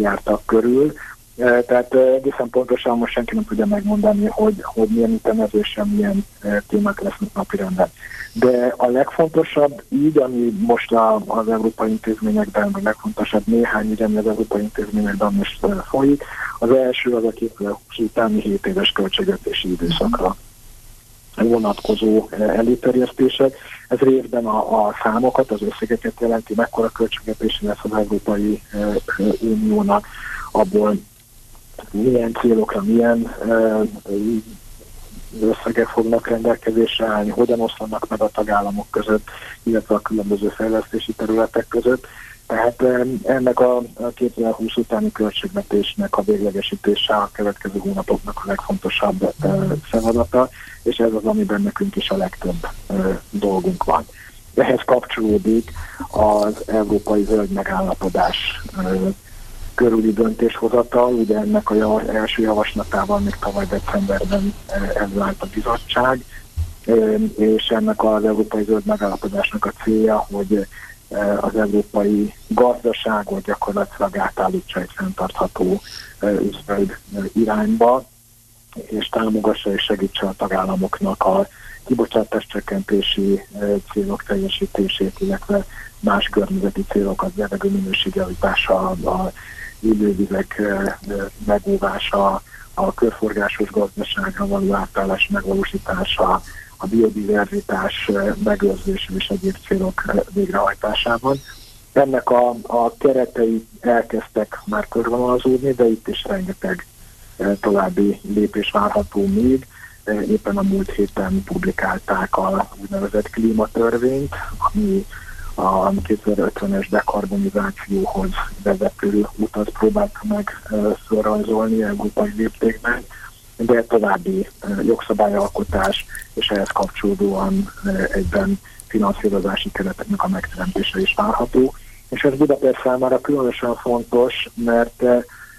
jártak körül. Tehát egészen pontosan most senki nem tudja megmondani, hogy, hogy milyen ütemezésen milyen témák lesznek napirenden. De a legfontosabb így, ami most a, az európai intézményekben, a legfontosabb néhány ügy, ami az európai intézményekben most folyik, az első az a 2020 utáni 7 éves költségvetési időszakra vonatkozó előterjesztések. Ez részben a, a számokat, az összegeket jelenti, mekkora költségvetési lesz az Európai Uniónak, abból milyen célokra, milyen összegek fognak rendelkezésre állni, hogyan oszlanak meg a tagállamok között, illetve a különböző fejlesztési területek között. Tehát ennek a 2020 utáni költségvetésnek a véglegesítése a következő hónapoknak a legfontosabb feladata, és ez az, amiben nekünk is a legtöbb dolgunk van. Ehhez kapcsolódik az Európai Zöld Megállapodás körüli döntéshozatal, ugye ennek a első javaslatával még tavaly decemberben ez vált a bizottság, és ennek az európai zöld megállapodásnak a célja, hogy az európai gazdaságot gyakorlatilag átállítsa egy fenntartható zöld irányba, és támogassa és segítse a tagállamoknak a kibocsátás csökkentési célok teljesítését, illetve más környezeti célokat, levegő minőségjavítása, a élővizek megóvása, a körforgásos gazdaságra való átállás megvalósítása, a biodiverzitás megőrzése és egyéb célok végrehajtásában. Ennek a, a keretei elkezdtek már körvonalazódni, de itt is rengeteg további lépés várható még. Éppen a múlt héten publikálták a úgynevezett klímatörvényt, ami a 2050-es dekarbonizációhoz vezető utat próbálta meg felrajzolni európai léptékben, de további jogszabályalkotás és ehhez kapcsolódóan egyben finanszírozási kereteknek a megteremtése is várható. És ez Budapest számára különösen fontos, mert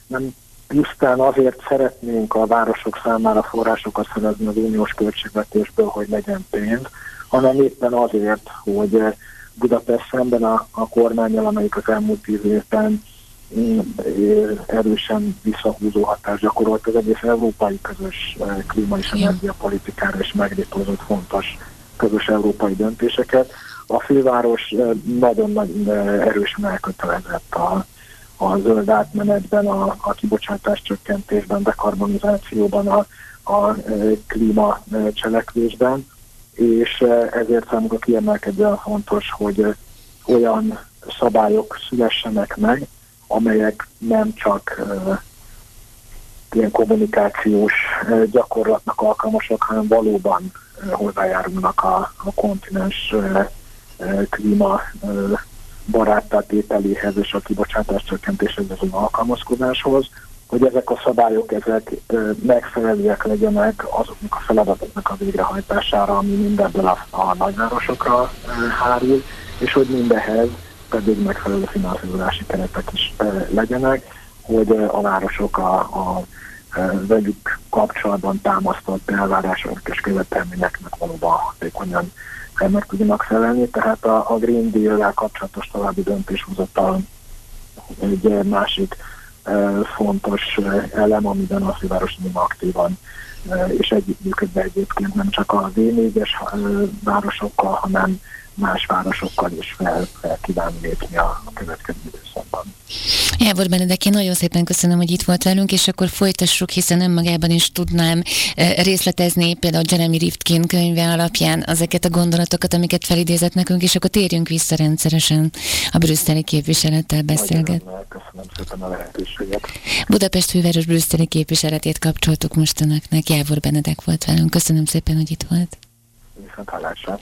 nem pusztán azért szeretnénk a városok számára forrásokat szerezni az uniós költségvetésből, hogy legyen pénz, hanem éppen azért, hogy Budapest szemben a, a kormányjal, amelyik az elmúlt tíz évben mm, erősen visszahúzó hatást gyakorolt az egész európai közös klíma és energiapolitikára, és meglétozott fontos közös európai döntéseket. A főváros nagyon-nagyon erősen elkötelezett a, a zöld átmenetben, a, a kibocsátás csökkentésben, dekarbonizációban, a, a klíma cselekvésben, és ezért számunkra kiemelkedően fontos, hogy olyan szabályok szülessenek meg, amelyek nem csak ilyen kommunikációs gyakorlatnak alkalmasak, hanem valóban hozzájárulnak a, a kontinens klíma baráttá tételéhez és a kibocsátás csökkentéshez az alkalmazkodáshoz, hogy ezek a szabályok ezek megfelelőek legyenek azoknak a feladatoknak a végrehajtására, ami mindebből a, a nagyvárosokra hárul, és hogy mindehez pedig megfelelő finanszírozási keretek is legyenek, hogy a városok a, a velük kapcsolatban támasztott elvárások és követelményeknek valóban hatékonyan meg tudjanak felelni. Tehát a, a Green Deal-lel kapcsolatos további döntéshozatal egy másik fontos elem, amiben a főváros nagyon aktívan és együttműködve egyébként nem csak a V4-es városokkal, hanem más városokkal is fel, fel kíván lépni a, következő időszakban. Jávor Benedek, én nagyon szépen köszönöm, hogy itt volt velünk, és akkor folytassuk, hiszen önmagában is tudnám részletezni például Jeremy Rifkin könyve alapján ezeket a gondolatokat, amiket felidézett nekünk, és akkor térjünk vissza rendszeresen a brüsszeli képviselettel beszélget. Köszönöm szépen a lehetőséget. Budapest főváros brüsszeli képviseletét kapcsoltuk most önöknek. Jávor Benedek volt velünk. Köszönöm szépen, hogy itt volt. Viszont hallásra.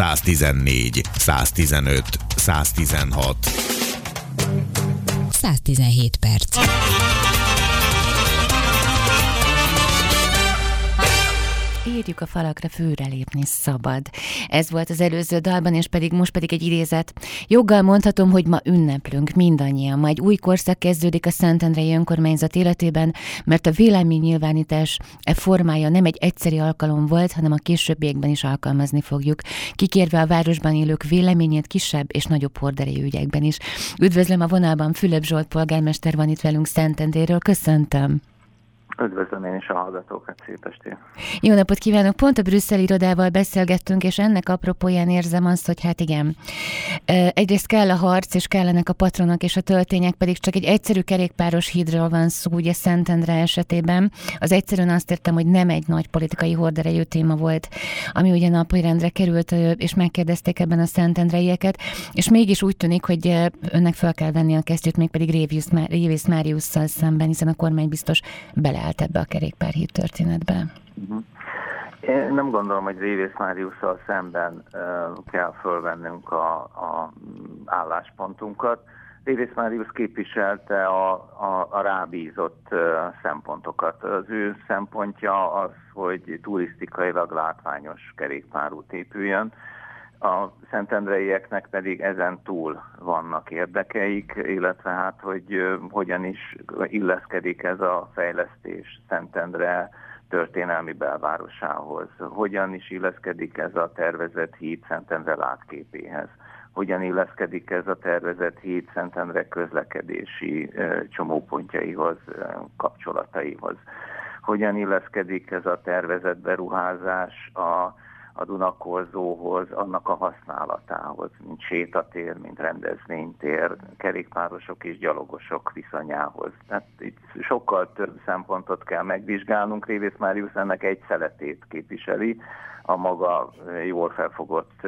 114, 115, 116. 117 perc. Írjuk a falakra, főre lépni szabad. Ez volt az előző dalban, és pedig most pedig egy idézet. Joggal mondhatom, hogy ma ünneplünk mindannyian. Ma egy új korszak kezdődik a Szentendrei önkormányzat életében, mert a véleménynyilvánítás e formája nem egy egyszeri alkalom volt, hanem a későbbiekben is alkalmazni fogjuk, kikérve a városban élők véleményét kisebb és nagyobb horderejű ügyekben is. Üdvözlöm a vonalban Fülöp Zsolt polgármester van itt velünk Szentendéről. Köszöntöm! Üdvözlöm én is a hallgatókat, szép estét! Jó napot kívánok! Pont a Brüsszel irodával beszélgettünk, és ennek apropóján érzem azt, hogy hát igen, egyrészt kell a harc, és kellenek a patronok, és a töltények, pedig csak egy egyszerű kerékpáros hídról van szó, ugye Szentendre esetében. Az egyszerűen azt értem, hogy nem egy nagy politikai horderejű téma volt, ami ugye napirendre került, és megkérdezték ebben a Szentendreieket, és mégis úgy tűnik, hogy önnek fel kell venni a kesztyűt, mégpedig Révész Máriusszal szemben, hiszen a kormány biztos bele beleállt ebbe a kerékpárhíd történetbe? Uh-huh. Én nem gondolom, hogy Révész Máriusszal szemben kell fölvennünk a, a álláspontunkat. Révész Máriusz képviselte a, a, a rábízott szempontokat. Az ő szempontja az, hogy turisztikailag látványos kerékpárút épüljön, a szentendreieknek pedig ezen túl vannak érdekeik, illetve hát, hogy hogyan is illeszkedik ez a fejlesztés Szentendre történelmi belvárosához, hogyan is illeszkedik ez a tervezett híd Szentendre látképéhez, hogyan illeszkedik ez a tervezett híd Szentendre közlekedési csomópontjaihoz, kapcsolataihoz, hogyan illeszkedik ez a tervezett beruházás a a Dunakorzóhoz, annak a használatához, mint sétatér, mint rendezvénytér, kerékpárosok és gyalogosok viszonyához. Tehát itt sokkal több szempontot kell megvizsgálnunk. Révész Máriusz ennek egy szeletét képviseli, a maga jól felfogott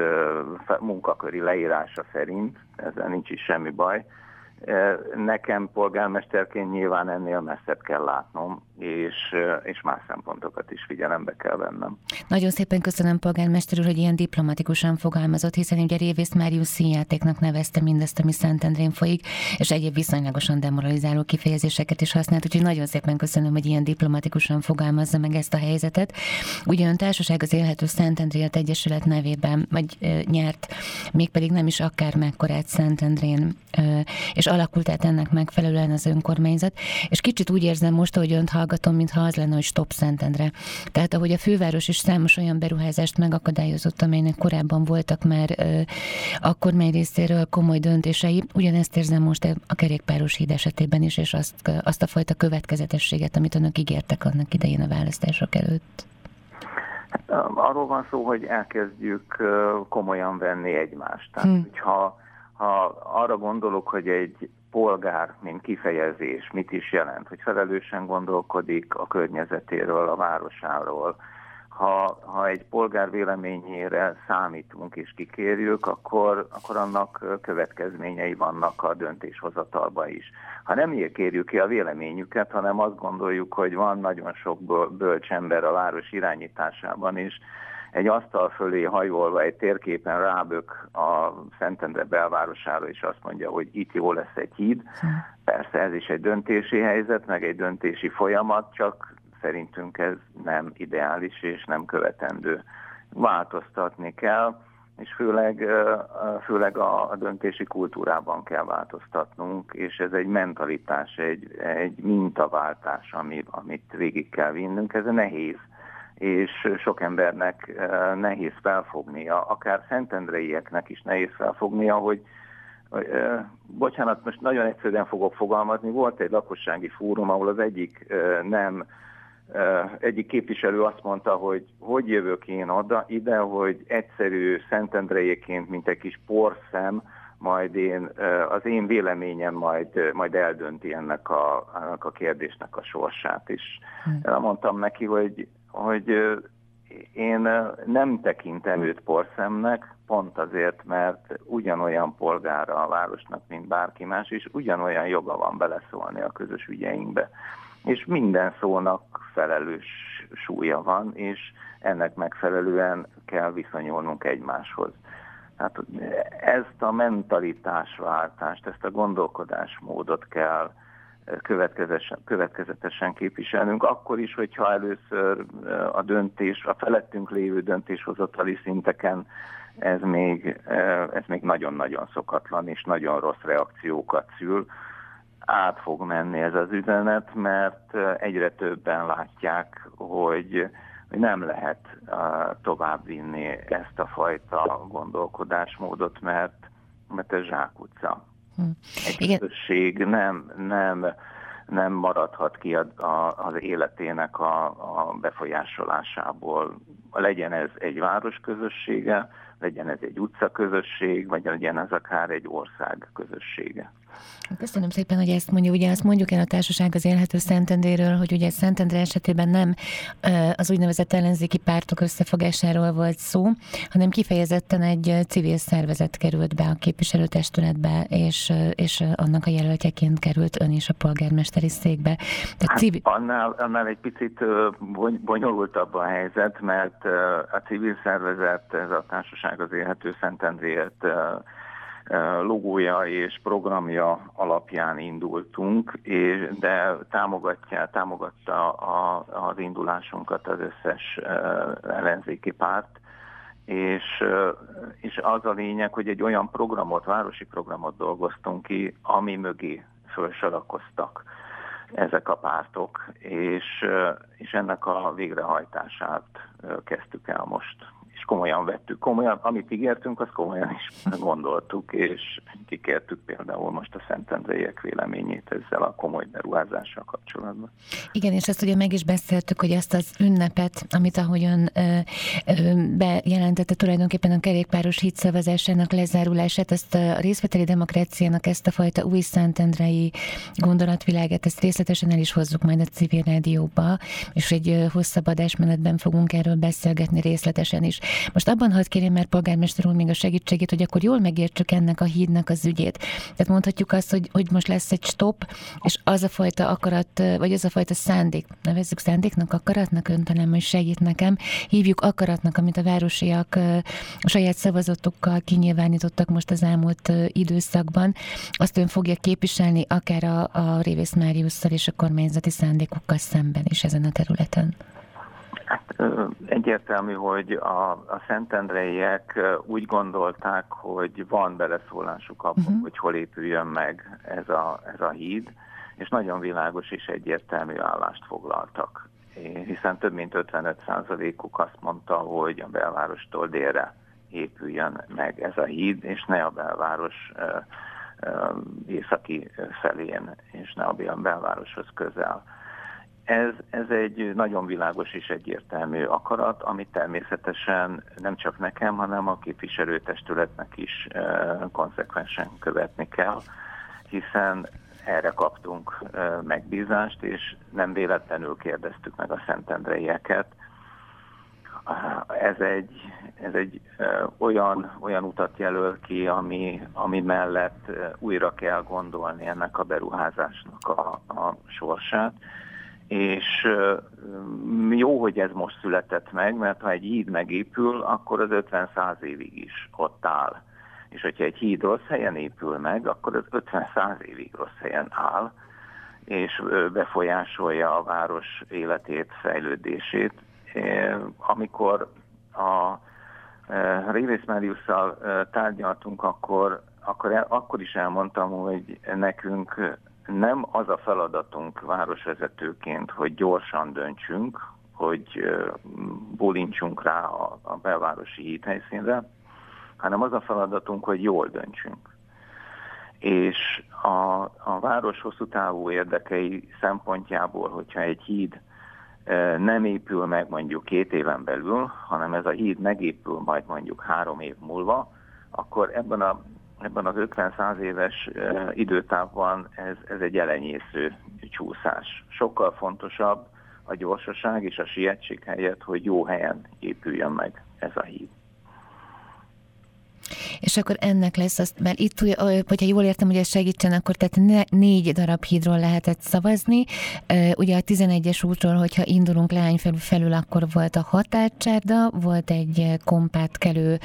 munkaköri leírása szerint, ezzel nincs is semmi baj, Nekem polgármesterként nyilván ennél messzebb kell látnom, és, és más szempontokat is figyelembe kell vennem. Nagyon szépen köszönöm polgármester úr, hogy ilyen diplomatikusan fogalmazott, hiszen ugye Révész Máriusz színjátéknak nevezte mindezt, ami Szentendrén folyik, és egyéb viszonylagosan demoralizáló kifejezéseket is használt, úgyhogy nagyon szépen köszönöm, hogy ilyen diplomatikusan fogalmazza meg ezt a helyzetet. Ugye ön társaság az Élhető Szentendrélt Egyesület nevében, vagy nyert, mégpedig nem is akár mekkorát Szentendrén, és alakult át ennek megfelelően az önkormányzat, és kicsit úgy érzem most, hogy önt hallgatom, mintha az lenne, hogy stop Szentendre. Tehát ahogy a főváros is számos olyan beruházást megakadályozott, amelynek korábban voltak már ö, a kormány részéről komoly döntései, ugyanezt érzem most a kerékpáros híd esetében is, és azt, azt a fajta következetességet, amit önök ígértek annak idején a választások előtt. Hát, arról van szó, hogy elkezdjük komolyan venni egymást. Tehát, hmm. hogyha ha arra gondolok, hogy egy polgár, mint kifejezés mit is jelent, hogy felelősen gondolkodik a környezetéről, a városáról, ha, ha egy polgár véleményére számítunk és kikérjük, akkor, akkor annak következményei vannak a döntéshozatalba is. Ha nem kérjük ki a véleményüket, hanem azt gondoljuk, hogy van nagyon sok bölcs ember a város irányításában is, egy asztal fölé hajolva egy térképen rábök a Szentendre belvárosára, és azt mondja, hogy itt jó lesz egy híd. Persze ez is egy döntési helyzet, meg egy döntési folyamat, csak szerintünk ez nem ideális és nem követendő. Változtatni kell, és főleg, főleg a, döntési kultúrában kell változtatnunk, és ez egy mentalitás, egy, egy mintaváltás, ami, amit végig kell vinnünk. Ez nehéz, és sok embernek eh, nehéz felfognia, akár szentendreieknek is nehéz felfognia, hogy eh, bocsánat, most nagyon egyszerűen fogok fogalmazni, volt egy lakossági fórum, ahol az egyik eh, nem egyik képviselő azt mondta, hogy hogy jövök én oda, ide, hogy egyszerű szentendrejéként, mint egy kis porszem, majd én, az én véleményem majd, majd eldönti ennek a, ennek a kérdésnek a sorsát is. Hmm. Mondtam neki, hogy hogy én nem tekintem őt porszemnek, pont azért, mert ugyanolyan polgára a városnak, mint bárki más, és ugyanolyan joga van beleszólni a közös ügyeinkbe. És minden szónak felelős súlya van, és ennek megfelelően kell viszonyulnunk egymáshoz. Tehát ezt a mentalitásváltást, ezt a gondolkodásmódot kell következetesen, képviselnünk, akkor is, hogyha először a döntés, a felettünk lévő döntéshozatali szinteken ez még, ez még nagyon-nagyon szokatlan és nagyon rossz reakciókat szül. Át fog menni ez az üzenet, mert egyre többen látják, hogy hogy nem lehet uh, továbbvinni ezt a fajta gondolkodásmódot, mert, mert ez zsákutca. Egy közösség nem, nem, nem maradhat ki a, a, az életének a, a befolyásolásából. Legyen ez egy város közössége, legyen ez egy utca közösség, vagy legyen ez akár egy ország közössége. Köszönöm szépen, hogy ezt mondja. Ugye azt mondjuk el a társaság az élhető Szentendéről, hogy ugye Szentendre esetében nem az úgynevezett ellenzéki pártok összefogásáról volt szó, hanem kifejezetten egy civil szervezet került be a képviselőtestületbe, és, és annak a jelöltjeként került ön is a polgármesteri székbe. Tehát hát civil... annál, annál egy picit bonyolultabb a helyzet, mert a civil szervezet, ez a társaság az élhető Szentendréért logója és programja alapján indultunk, és, de támogatja, támogatta a, az indulásunkat az összes ellenzéki párt, és, és az a lényeg, hogy egy olyan programot, városi programot dolgoztunk ki, ami mögé fölsorakoztak ezek a pártok, és, és ennek a végrehajtását kezdtük el most és komolyan vettük. Komolyan, amit ígértünk, azt komolyan is <laughs> gondoltuk, és kikértük például most a Szentendreiek véleményét ezzel a komoly beruházással kapcsolatban. Igen, és ezt ugye meg is beszéltük, hogy ezt az ünnepet, amit ahogyan ö, ö, bejelentette tulajdonképpen a kerékpáros hitszavazásának lezárulását, ezt a részveteli demokráciának ezt a fajta új Szentendrei gondolatviláget, ezt részletesen el is hozzuk majd a civil rádióba, és egy hosszabb adásmenetben fogunk erről beszélgetni részletesen is. Most abban hadd kérjem mert polgármester úr még a segítségét, hogy akkor jól megértsük ennek a hídnak az ügyét. Tehát mondhatjuk azt, hogy, hogy most lesz egy stop, és az a fajta akarat, vagy az a fajta szándék, nevezzük szándéknak, akaratnak, ön talán majd segít nekem, hívjuk akaratnak, amit a városiak a saját szavazatokkal kinyilvánítottak most az elmúlt időszakban, azt ön fogja képviselni akár a, a Révész Máriusszal és a kormányzati szándékokkal szemben is ezen a területen. Hát egyértelmű, hogy a, a szentendreiek úgy gondolták, hogy van beleszólásuk abban, uh-huh. hogy hol épüljön meg ez a, ez a híd, és nagyon világos és egyértelmű állást foglaltak. Hiszen több mint 55%-uk azt mondta, hogy a belvárostól délre épüljön meg ez a híd, és ne a belváros északi felén, és ne a belvároshoz közel. Ez, ez egy nagyon világos és egyértelmű akarat, amit természetesen nem csak nekem, hanem a képviselőtestületnek is e, konzekvensen követni kell, hiszen erre kaptunk e, megbízást, és nem véletlenül kérdeztük meg a szentendreieket. Ez egy, ez egy e, olyan, olyan utat jelöl ki, ami, ami mellett újra kell gondolni ennek a beruházásnak a, a sorsát és jó, hogy ez most született meg, mert ha egy híd megépül, akkor az 50-100 évig is ott áll. És hogyha egy híd rossz helyen épül meg, akkor az 50-100 évig rossz helyen áll, és befolyásolja a város életét, fejlődését. Amikor a Révész Máriusszal tárgyaltunk, akkor, akkor, akkor is elmondtam, hogy nekünk nem az a feladatunk városvezetőként, hogy gyorsan döntsünk, hogy bólintsunk rá a, a belvárosi hídhelyszínre, hanem az a feladatunk, hogy jól döntsünk. És a, a város hosszú távú érdekei szempontjából, hogyha egy híd nem épül meg mondjuk két éven belül, hanem ez a híd megépül majd mondjuk három év múlva, akkor ebben a ebben az 50-100 éves időtávban ez, ez egy elenyésző csúszás. Sokkal fontosabb a gyorsaság és a sietség helyett, hogy jó helyen épüljön meg ez a híd. És akkor ennek lesz azt, mert itt, hogyha jól értem, hogy ez segítsen, akkor tehát négy darab hídról lehetett szavazni. Ugye a 11-es útról, hogyha indulunk leány felül, felül, akkor volt a határcsárda, volt egy kompátkelő,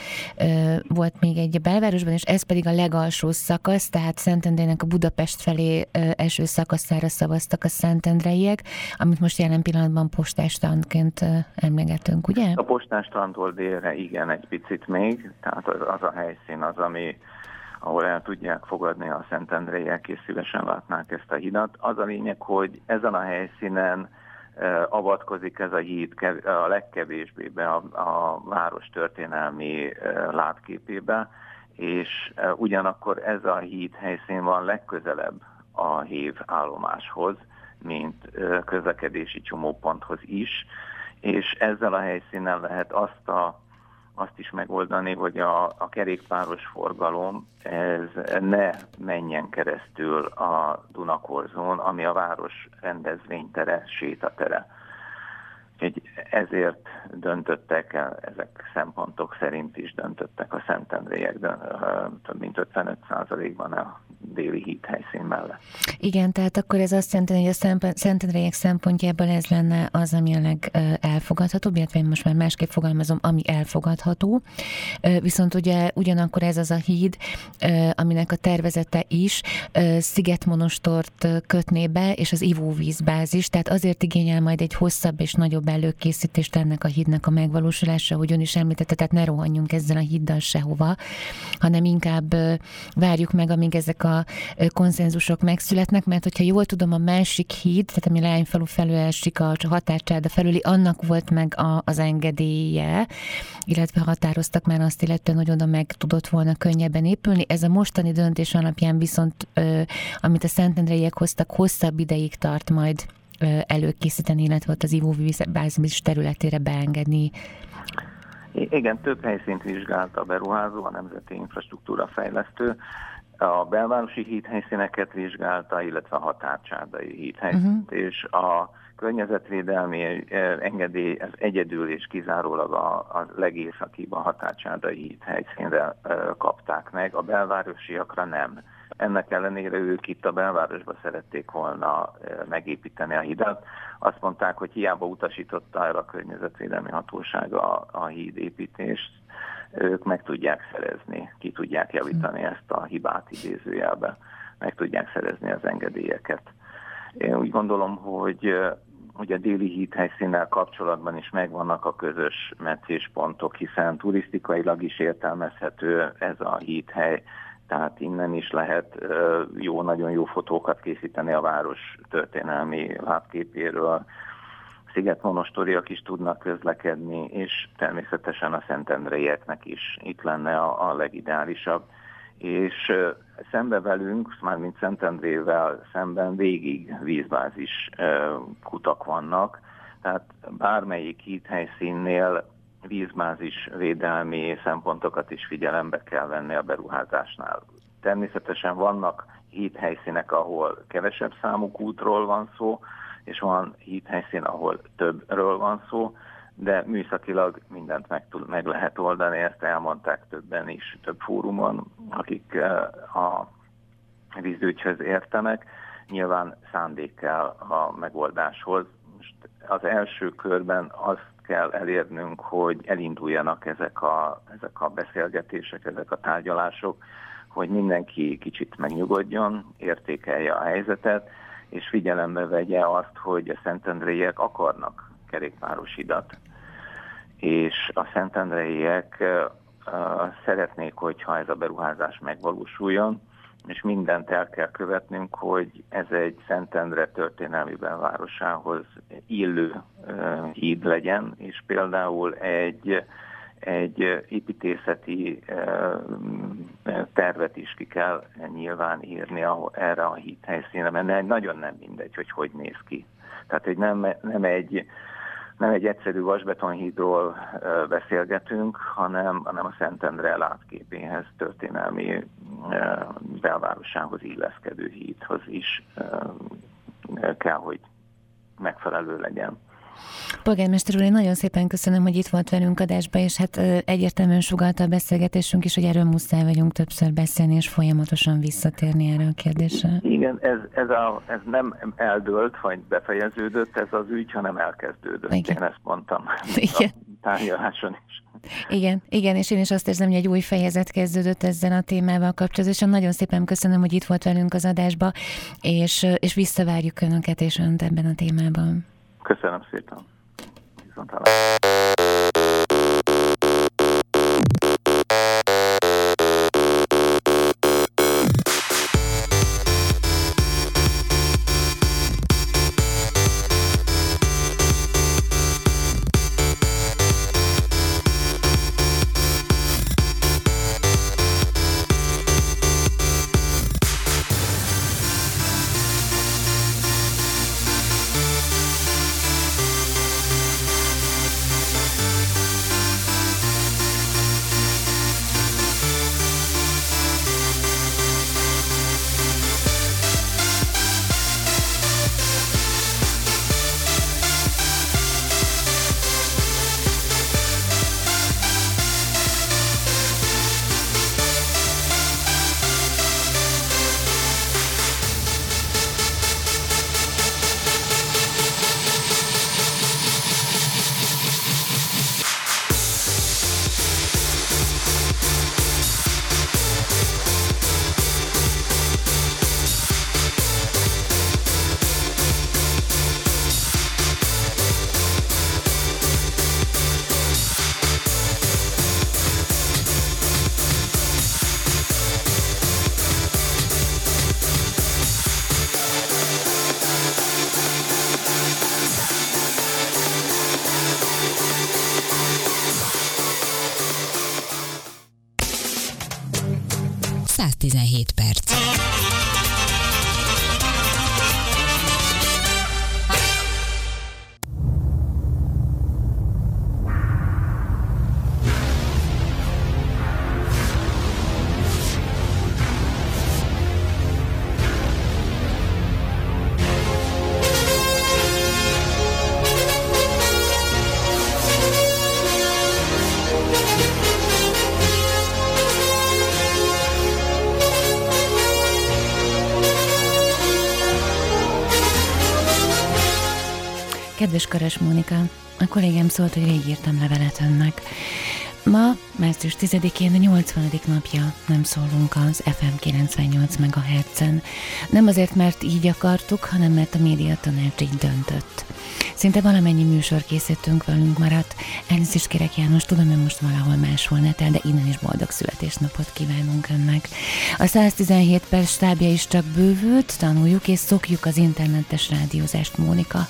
volt még egy belvárosban, és ez pedig a legalsó szakasz, tehát Szentendrének a Budapest felé eső szakaszára szavaztak a szentendreiek, amit most jelen pillanatban postástandként emlegetünk, ugye? A postástandtól délre igen, egy picit még, tehát az, az a helyszín az, ami ahol el tudják fogadni a Szentendréiek, és szívesen látnák ezt a hidat. Az a lényeg, hogy ezen a helyszínen avatkozik ez a híd a legkevésbé be a, a város történelmi látképébe, és ugyanakkor ez a híd helyszín van legközelebb a hív állomáshoz, mint közlekedési csomóponthoz is, és ezzel a helyszínen lehet azt a azt is megoldani, hogy a, a kerékpáros forgalom ez ne menjen keresztül a Dunakorzón, ami a város rendezvénytere, sétatere. Úgyhogy ezért döntöttek, ezek szempontok szerint is döntöttek a Szentendrélyek több mint 55%-ban a déli híd helyszín mellett. Igen, tehát akkor ez azt jelenti, hogy a Szentendrélyek szempontjából ez lenne az, ami a legelfogadhatóbb, illetve én most már másképp fogalmazom, ami elfogadható. Viszont ugye ugyanakkor ez az a híd, aminek a tervezete is Szigetmonostort kötné be, és az ivóvízbázis, tehát azért igényel majd egy hosszabb és nagyobb előkészítést ennek a hídnak a megvalósulása, hogy ön is említette, tehát ne rohanjunk ezzel a híddal sehova, hanem inkább várjuk meg, amíg ezek a konszenzusok megszületnek, mert hogyha jól tudom, a másik híd, tehát ami Lányfalu felül esik a határcsáda felüli, annak volt meg a, az engedélye, illetve határoztak már azt illetően, hogy oda meg tudott volna könnyebben épülni. Ez a mostani döntés alapján viszont, amit a Szentendreiek hoztak, hosszabb ideig tart majd előkészíteni, illetve ott az ivóvízbázis területére beengedni. Igen, több helyszínt vizsgált a beruházó, a Nemzeti Infrastruktúra Fejlesztő. A belvárosi hídhelyszíneket vizsgálta, illetve a határcsárdai hídhelyszínt, uh-huh. és a környezetvédelmi engedély ez egyedül és kizárólag a, a legészakibb a határcsárdai hídhelyszínre kapták meg, a belvárosiakra nem. Ennek ellenére ők itt a belvárosba szerették volna megépíteni a hidat. Azt mondták, hogy hiába utasította el a környezetvédelmi hatóság a, a híd építést, ők meg tudják szerezni, ki tudják javítani ezt a hibát idézőjelbe, meg tudják szerezni az engedélyeket. Én úgy gondolom, hogy hogy a déli híd helyszínnel kapcsolatban is megvannak a közös meccéspontok, hiszen turisztikailag is értelmezhető ez a hídhely, tehát innen is lehet jó, nagyon jó fotókat készíteni a város történelmi látképéről, szigetmonostoriak is tudnak közlekedni, és természetesen a Szentendreieknek is. Itt lenne a, a legideálisabb. És szembe velünk, mármint Szentendrével szemben végig vízbázis kutak vannak, tehát bármelyik hídhelyszínnél vízbázis védelmi szempontokat is figyelembe kell venni a beruházásnál. Természetesen vannak hídhelyszínek, ahol kevesebb számú kútról van szó, és van hídhelyszín, ahol többről van szó, de műszakilag mindent meg, tud, meg lehet oldani, ezt elmondták többen is, több fórumon, akik eh, a vízügyhöz értenek. Nyilván szándék kell a megoldáshoz. Most az első körben azt kell elérnünk, hogy elinduljanak ezek a, ezek a beszélgetések, ezek a tárgyalások, hogy mindenki kicsit megnyugodjon, értékelje a helyzetet, és figyelembe vegye azt, hogy a Szentendréiek akarnak kerékpárosidat. És a Szentendréiek uh, szeretnék, hogyha ez a beruházás megvalósuljon, és mindent el kell követnünk, hogy ez egy Szentendre történelmi belvárosához illő híd legyen, és például egy egy építészeti tervet is ki kell nyilván írni erre a híd helyszínre, mert nagyon nem mindegy, hogy hogy néz ki. Tehát, hogy nem, nem egy nem egy egyszerű vasbetonhídról beszélgetünk, hanem, hanem a Szentendre látképéhez, történelmi belvárosához illeszkedő hídhoz is kell, hogy megfelelő legyen. Polgármester úr, én nagyon szépen köszönöm, hogy itt volt velünk adásba, és hát egyértelműen sugalta a beszélgetésünk is, hogy erről muszáj vagyunk többször beszélni, és folyamatosan visszatérni erre a kérdésre. Igen, ez, ez, a, ez nem eldőlt, vagy befejeződött ez az ügy, hanem elkezdődött. Igen. Én ezt mondtam <laughs> Igen. a tárgyaláson is. Igen, igen, és én is azt érzem, hogy egy új fejezet kezdődött ezzel a témával kapcsolatosan. Nagyon szépen köszönöm, hogy itt volt velünk az adásba, és, és visszavárjuk Önöket és Önt ebben a témában. Köszönöm szépen. Viszontlátásra. Kedves Karas Mónika, a kollégám szólt, hogy rég írtam levelet önnek. Ma, március 10-én a 80. napja nem szólunk az FM 98 MHz-en. Nem azért, mert így akartuk, hanem mert a média tanács így döntött. Szinte valamennyi műsor készítünk velünk maradt. Elnézést is kérek János, tudom, hogy most valahol máshol netel, de innen is boldog születésnapot kívánunk önnek. A 117 perc stábja is csak bővült, tanuljuk és szokjuk az internetes rádiózást, Mónika.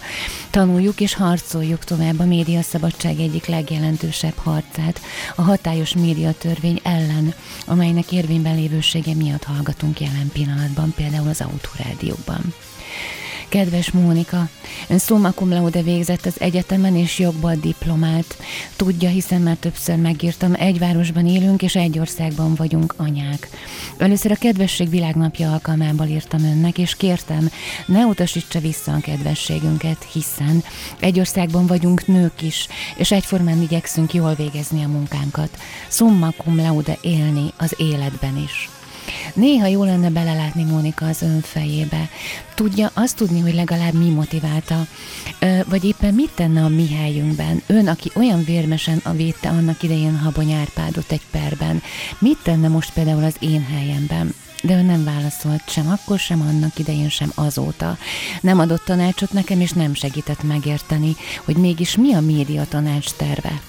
Tanuljuk és harcoljuk tovább a média szabadság egyik legjelentősebb harcát, a hatályos médiatörvény ellen, amelynek érvényben lévősége miatt hallgatunk jelen pillanatban, például az autórádióban. Kedves Mónika, ön summa cum laude végzett az egyetemen és jogban diplomált. Tudja, hiszen már többször megírtam, egy városban élünk és egy országban vagyunk anyák. Először a Kedvesség Világnapja alkalmából írtam önnek, és kértem, ne utasítsa vissza a kedvességünket, hiszen egy országban vagyunk nők is, és egyformán igyekszünk jól végezni a munkánkat. Summa cum laude élni az életben is. Néha jó lenne belelátni Mónika az ön fejébe. Tudja azt tudni, hogy legalább mi motiválta, vagy éppen mit tenne a mi helyünkben. Ön, aki olyan vérmesen a védte annak idején Habony Árpádot egy perben, mit tenne most például az én helyemben? de ő nem válaszolt sem akkor, sem annak idején, sem azóta. Nem adott tanácsot nekem, és nem segített megérteni, hogy mégis mi a média tanács terve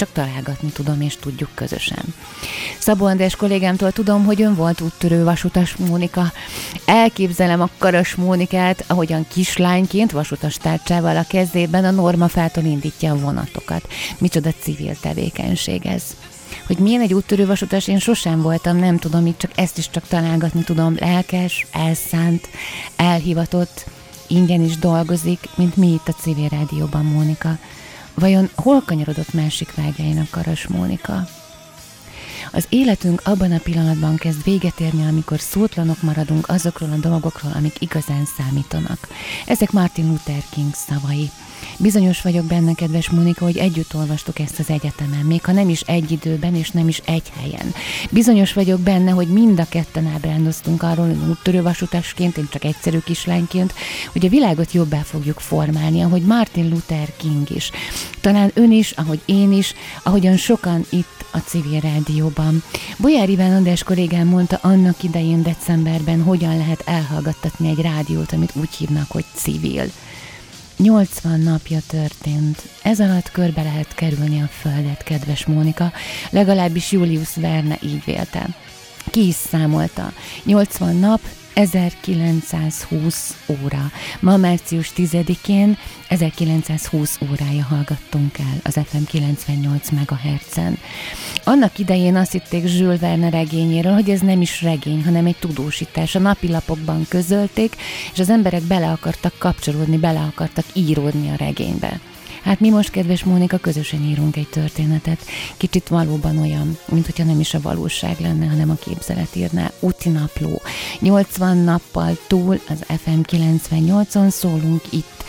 csak találgatni tudom, és tudjuk közösen. Szabó András kollégámtól tudom, hogy ön volt úttörő vasutas Mónika. Elképzelem a Karas Mónikát, ahogyan kislányként vasutas tárcsával a kezében a normafától indítja a vonatokat. Micsoda civil tevékenység ez hogy milyen egy úttörő vasutas, én sosem voltam, nem tudom, itt csak ezt is csak találgatni tudom, lelkes, elszánt, elhivatott, ingyen is dolgozik, mint mi itt a civil rádióban, Mónika. Vajon hol kanyarodott másik vágyainak Karas Mónika? Az életünk abban a pillanatban kezd véget érni, amikor szótlanok maradunk azokról a dolgokról, amik igazán számítanak. Ezek Martin Luther King szavai. Bizonyos vagyok benne, kedves Mónika, hogy együtt olvastuk ezt az egyetemen, még ha nem is egy időben és nem is egy helyen. Bizonyos vagyok benne, hogy mind a ketten ábrándoztunk arról, hogy úttörővasutasként, én csak egyszerű kislányként, hogy a világot jobbá fogjuk formálni, ahogy Martin Luther King is. Talán ön is, ahogy én is, ahogyan sokan itt a civil rádióban. Bolyár Iván András kollégám mondta annak idején decemberben, hogyan lehet elhallgattatni egy rádiót, amit úgy hívnak, hogy civil. 80 napja történt. Ez alatt körbe lehet kerülni a földet, kedves Mónika, legalábbis Julius Verne így vélte. Ki is számolta. 80 nap, 1920 óra. Ma március 10-én 1920 órája hallgattunk el az FM 98 MHz-en. Annak idején azt hitték Jules Verne regényéről, hogy ez nem is regény, hanem egy tudósítás. A napilapokban közölték, és az emberek bele akartak kapcsolódni, bele akartak íródni a regénybe. Hát mi most, kedves Mónika, közösen írunk egy történetet. Kicsit valóban olyan, mint hogyha nem is a valóság lenne, hanem a képzelet írná. Úti napló. 80 nappal túl az FM 98-on szólunk itt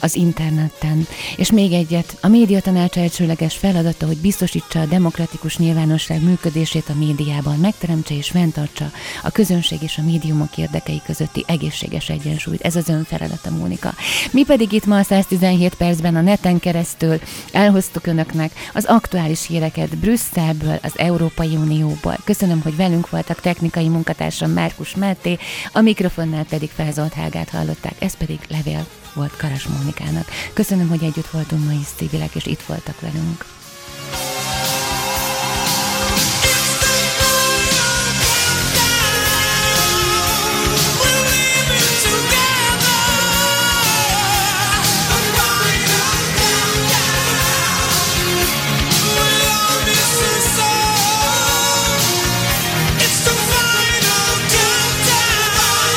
az interneten. És még egyet, a média tanács elsőleges feladata, hogy biztosítsa a demokratikus nyilvánosság működését a médiában, megteremtse és fenntartsa a közönség és a médiumok érdekei közötti egészséges egyensúlyt. Ez az ön feladata, Mónika. Mi pedig itt ma a 117 percben a neten keresztül elhoztuk önöknek az aktuális híreket Brüsszelből, az Európai Unióból. Köszönöm, hogy velünk voltak technikai munkatársam Márkus Máté, a mikrofonnál pedig Felzolt Hágát hallották, ez pedig levél volt Karas Mónikának. Köszönöm, hogy együtt voltunk ma is, civilek, és itt voltak velünk.